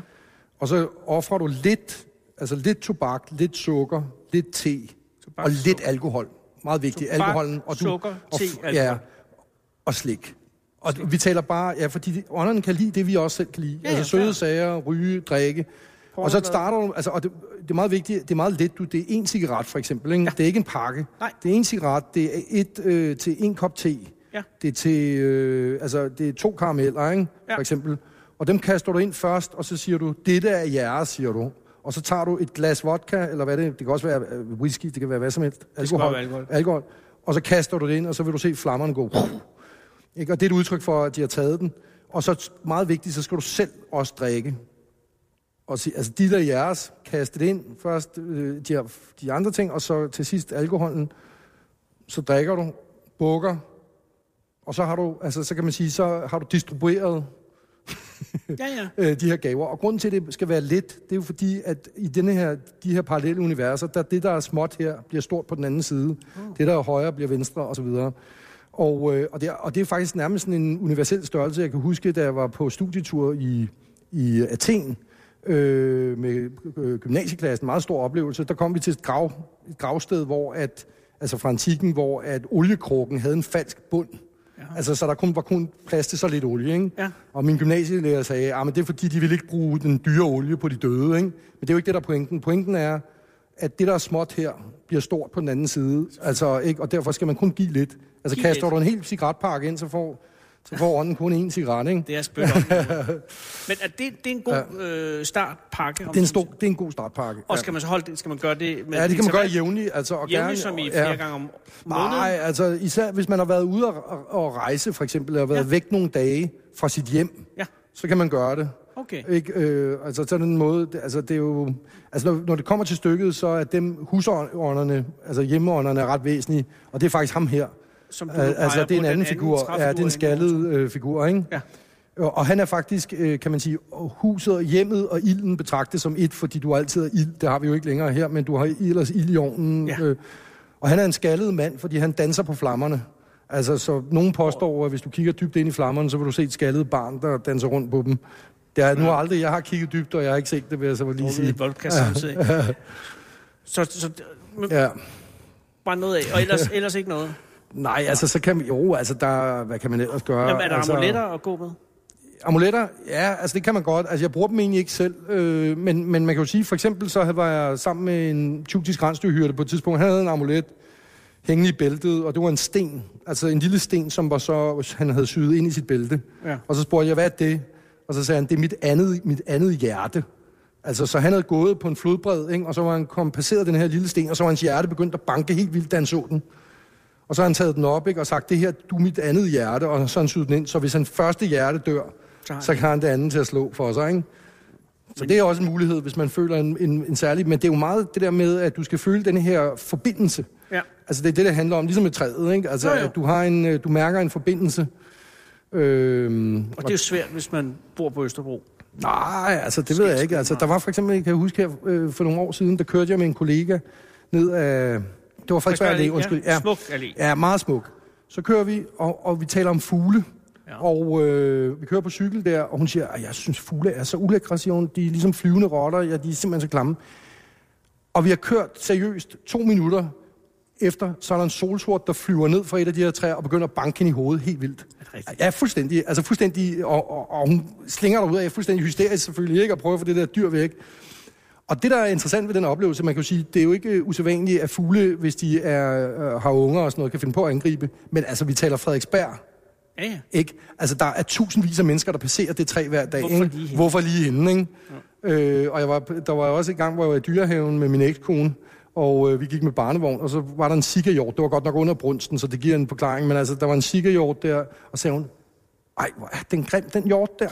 E: Og så offrer du lidt, altså lidt tobak, lidt sukker, lidt te
D: Tobak,
E: og lidt alkohol. Meget vigtigt.
D: Tobak,
E: Alkoholen og du,
D: sukker,
E: og,
D: te, alkohol.
E: Ja, og slik. Og vi taler bare, ja, fordi de- ånderne kan lide det, vi også selv kan lide.
D: Ja,
E: altså søde
D: fair.
E: sager, ryge, drikke. Og så starter du, altså, og det, det er meget vigtigt, det er meget let, du, det er en cigaret for eksempel, ikke? Ja. det er ikke en pakke.
D: Nej.
E: Det er en cigaret, det er et øh, til en kop te.
D: Ja.
E: Det er til, øh, altså, det er to karameller, ikke?
D: Ja.
E: For eksempel. Og dem kaster du ind først, og så siger du, dette er jeres, siger du. Og så tager du et glas vodka, eller hvad det det kan også være øh, whisky, det kan være hvad som helst, alkohol,
D: alkohol.
E: alkohol, og så kaster du det ind, og så vil du se flammerne gå. Ikke? Og det er et udtryk for, at de har taget den. Og så meget vigtigt, så skal du selv også drikke. Og sige, altså de der er jeres, kaste det ind først, øh, de, her, de andre ting, og så til sidst alkoholen. Så drikker du, bukker, og så har du, altså så kan man sige, så har du distribueret
D: Ja, ja.
E: øh, de her gaver. Og grunden til, at det skal være let, det er jo fordi, at i denne her, de her parallelle universer, der det, der er småt her, bliver stort på den anden side. Mm. Det, der er højre, bliver venstre, osv. Og, øh, og, det er, og det er faktisk nærmest sådan en universel størrelse. Jeg kan huske, da jeg var på studietur i, i Athen, øh, med øh, gymnasieklassen, meget stor oplevelse, der kom vi til et, grav, et gravsted, hvor at, altså fra antikken, hvor at oliekrukken havde en falsk bund. Ja. Altså, så der kun var kun plads til så lidt olie, ikke?
D: Ja.
E: Og min gymnasielærer sagde, at det er fordi, de vil ikke bruge den dyre olie på de døde, ikke? Men det er jo ikke det, der er pointen. Pointen er, at det, der er småt her, bliver stort på den anden side. Altså, ikke? Og derfor skal man kun give lidt. Altså,
D: Giv
E: kaster
D: lidt.
E: du en hel cigaretpakke ind, så får, så får ånden kun én cigaret, ikke?
D: Det er spødt. Men er det, det er en god øh, startpakke? om
E: Det er en, stor, det er en god startpakke.
D: Og skal man så holde det, skal man gøre det med
E: Ja, det kan man gøre jævnligt. Altså, og
D: Jævnligt
E: gerne,
D: som i
E: ja.
D: flere gange om måneden?
E: Nej, altså især hvis man har været ude og, og, og rejse, for eksempel, eller været
D: Ja.
E: ja. væk nogle dage fra sit hjem,
D: Ja,
E: så kan man gøre det.
D: okay.
E: Ikke, øh, altså sådan en måde, det, altså det er jo, altså når, når det kommer til stykket, så er dem husånderne, altså hjemmeånderne er ret væsentlige, og det er faktisk ham her.
D: Som du
E: altså det er en
D: den
E: anden figur, ja, det er en skaldet øh, figur, ikke?
D: Ja.
E: Og, han er faktisk, øh, kan man sige, huset, og hjemmet og ilden betragtet som et, fordi du altid har ild. Det har vi jo ikke længere her, men du har ellers ild i ovnen.
D: Ja.
E: Øh, og han er en skaldet mand, fordi han danser på flammerne. Altså, så nogen påstår, at hvis du kigger dybt ind i flammerne, så vil du se et skaldet barn, der danser rundt på dem. Det er nu aldrig, jeg har kigget dybt, og jeg har ikke set det, vil jeg så lige sige.
D: vodka samtidig. Så, så men
E: Ja.
D: bare noget af, og ellers, ellers ikke noget.
E: Nej, altså, så kan man, jo, altså, der, hvad kan man ellers gøre?
D: Jamen, er der
E: altså,
D: amuletter at gå med?
E: Amuletter? Ja, altså det kan man godt. Altså jeg bruger dem egentlig ikke selv, øh, men, men man kan jo sige, for eksempel så var jeg sammen med en tjuktisk rensdyrhyrde på et tidspunkt. Han havde en amulet hængende i bæltet, og det var en sten. Altså en lille sten, som var så, han havde syet ind i sit bælte.
D: Ja.
E: Og så spurgte jeg, hvad er det? Og så sagde han, det er mit andet, mit andet hjerte. Altså, så han havde gået på en flodbred, ikke? og så var han kom passeret den her lille sten, og så var hans hjerte begyndt at banke helt vildt, da han så den. Og så har han taget den op, ikke? og sagt, det her, du er mit andet hjerte, og så har han syet den ind. Så hvis han første hjerte dør,
D: Så
E: så kan han det andet til at slå for sig, ikke? Så det er også en mulighed, hvis man føler en, en, en særlig... Men det er jo meget det der med, at du skal føle den her forbindelse.
D: Ja.
E: Altså det er det, det handler om, ligesom med træet, ikke? Altså
D: Jo, jo.
E: at du, har en, øh, du mærker en forbindelse. Øhm,
D: Og det er jo svært, hvis man bor på Østerbro.
E: Nej, altså det ved jeg ikke. Altså, der var for eksempel, jeg kan huske her øh, for nogle år siden, der kørte jeg med en kollega ned af... Det var Frederiksberg Allé, undskyld.
D: Ja, smuk allé.
E: Ja, meget smuk. Så kører vi, og, og vi taler om fugle.
D: Ja.
E: Og øh, vi kører på cykel der, og hun siger, at jeg synes, fugle er så ulækre, siger hun. De er ligesom flyvende rotter, ja, de er simpelthen så klamme. Og vi har kørt seriøst to minutter efter, så er der en solsort, der flyver ned fra et af de her træer og begynder at banke hende i hovedet helt vildt. Ja, fuldstændig. Altså fuldstændig, og, og, og hun slinger derud af, fuldstændig hysterisk selvfølgelig, ikke? Og prøver at få det der dyr væk. Og det, der er interessant ved den oplevelse, man kan jo sige, det er jo ikke øh, usædvanligt, at fugle, hvis de er, øh, har unger og sådan noget, kan finde på at angribe. Men altså, vi taler Frederiksberg,
D: Ja, ja.
E: ikke? Altså, der er tusindvis af mennesker, der passerer det træ hver dag,
D: Hvorfor
E: ikke?
D: lige hende?
E: Hvorfor lige hende, ikke? Ja. Øh, og jeg var, der var også en gang, hvor jeg var i dyrehaven med min ekskone, og øh, vi gik med barnevogn, og så var der en sikkehjort. Det var godt nok under brunsten, så det giver en forklaring, men altså, der var en sikkehjort der, og så sagde hun, ej, hvor er den grim, den hjort der.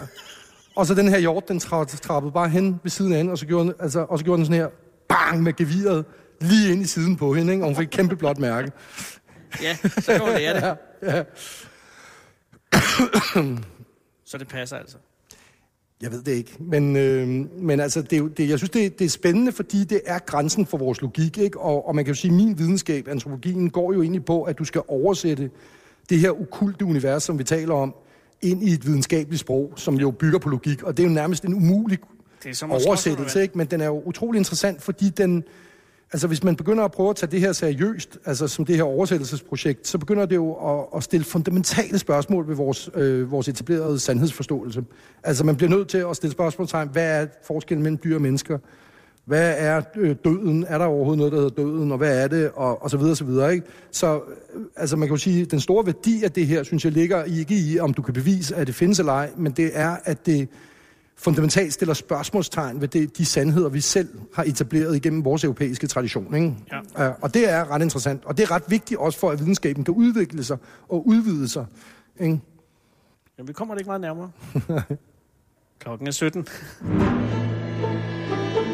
E: Og så den her hjort, den tra- trappede bare hen ved siden af hende, og så gjorde den, altså, og så gjorde den sådan her, bang, med geviret, lige ind i siden på hende, ikke? og hun fik et kæmpe blåt mærke.
D: Ja, så kan man lære det.
E: Ja.
D: Så det passer altså.
E: Jeg ved det ikke, men, øh, men altså, det det, jeg synes, det, det er spændende, fordi det er grænsen for vores logik, ikke? Og, og man kan jo sige, at min videnskab, antropologien, går jo egentlig på, at du skal oversætte det her okulte univers, som vi taler om, ind i et videnskabeligt sprog, som jo bygger på logik, og det er jo nærmest en umulig
D: Det er som
E: oversættelse, ikke? Men den er jo utrolig interessant, fordi den... Altså, hvis man begynder at prøve at tage det her seriøst, altså som det her oversættelsesprojekt, så begynder det jo at, at stille fundamentale spørgsmål ved vores, øh, vores etablerede sandhedsforståelse. Altså, man bliver nødt til at stille spørgsmålstegn, hvad er forskellen mellem dyr og mennesker? Hvad er øh, døden? Er der overhovedet noget, der hedder døden? Og hvad er det? Og, og så videre, så videre, ikke? Så, øh, altså, man kan jo sige, den store værdi af det her, synes jeg, ligger ikke i, om du kan bevise, at det findes eller ej, men det er, at det fundamentalt stiller spørgsmålstegn ved det, de sandheder, vi selv har etableret igennem vores europæiske tradition. Ikke?
D: Ja.
E: Uh, og det er ret interessant, og det er ret vigtigt også for, at videnskaben kan udvikle sig og udvide sig. Ikke?
D: Jamen, vi kommer det ikke meget nærmere. Klokken er 17.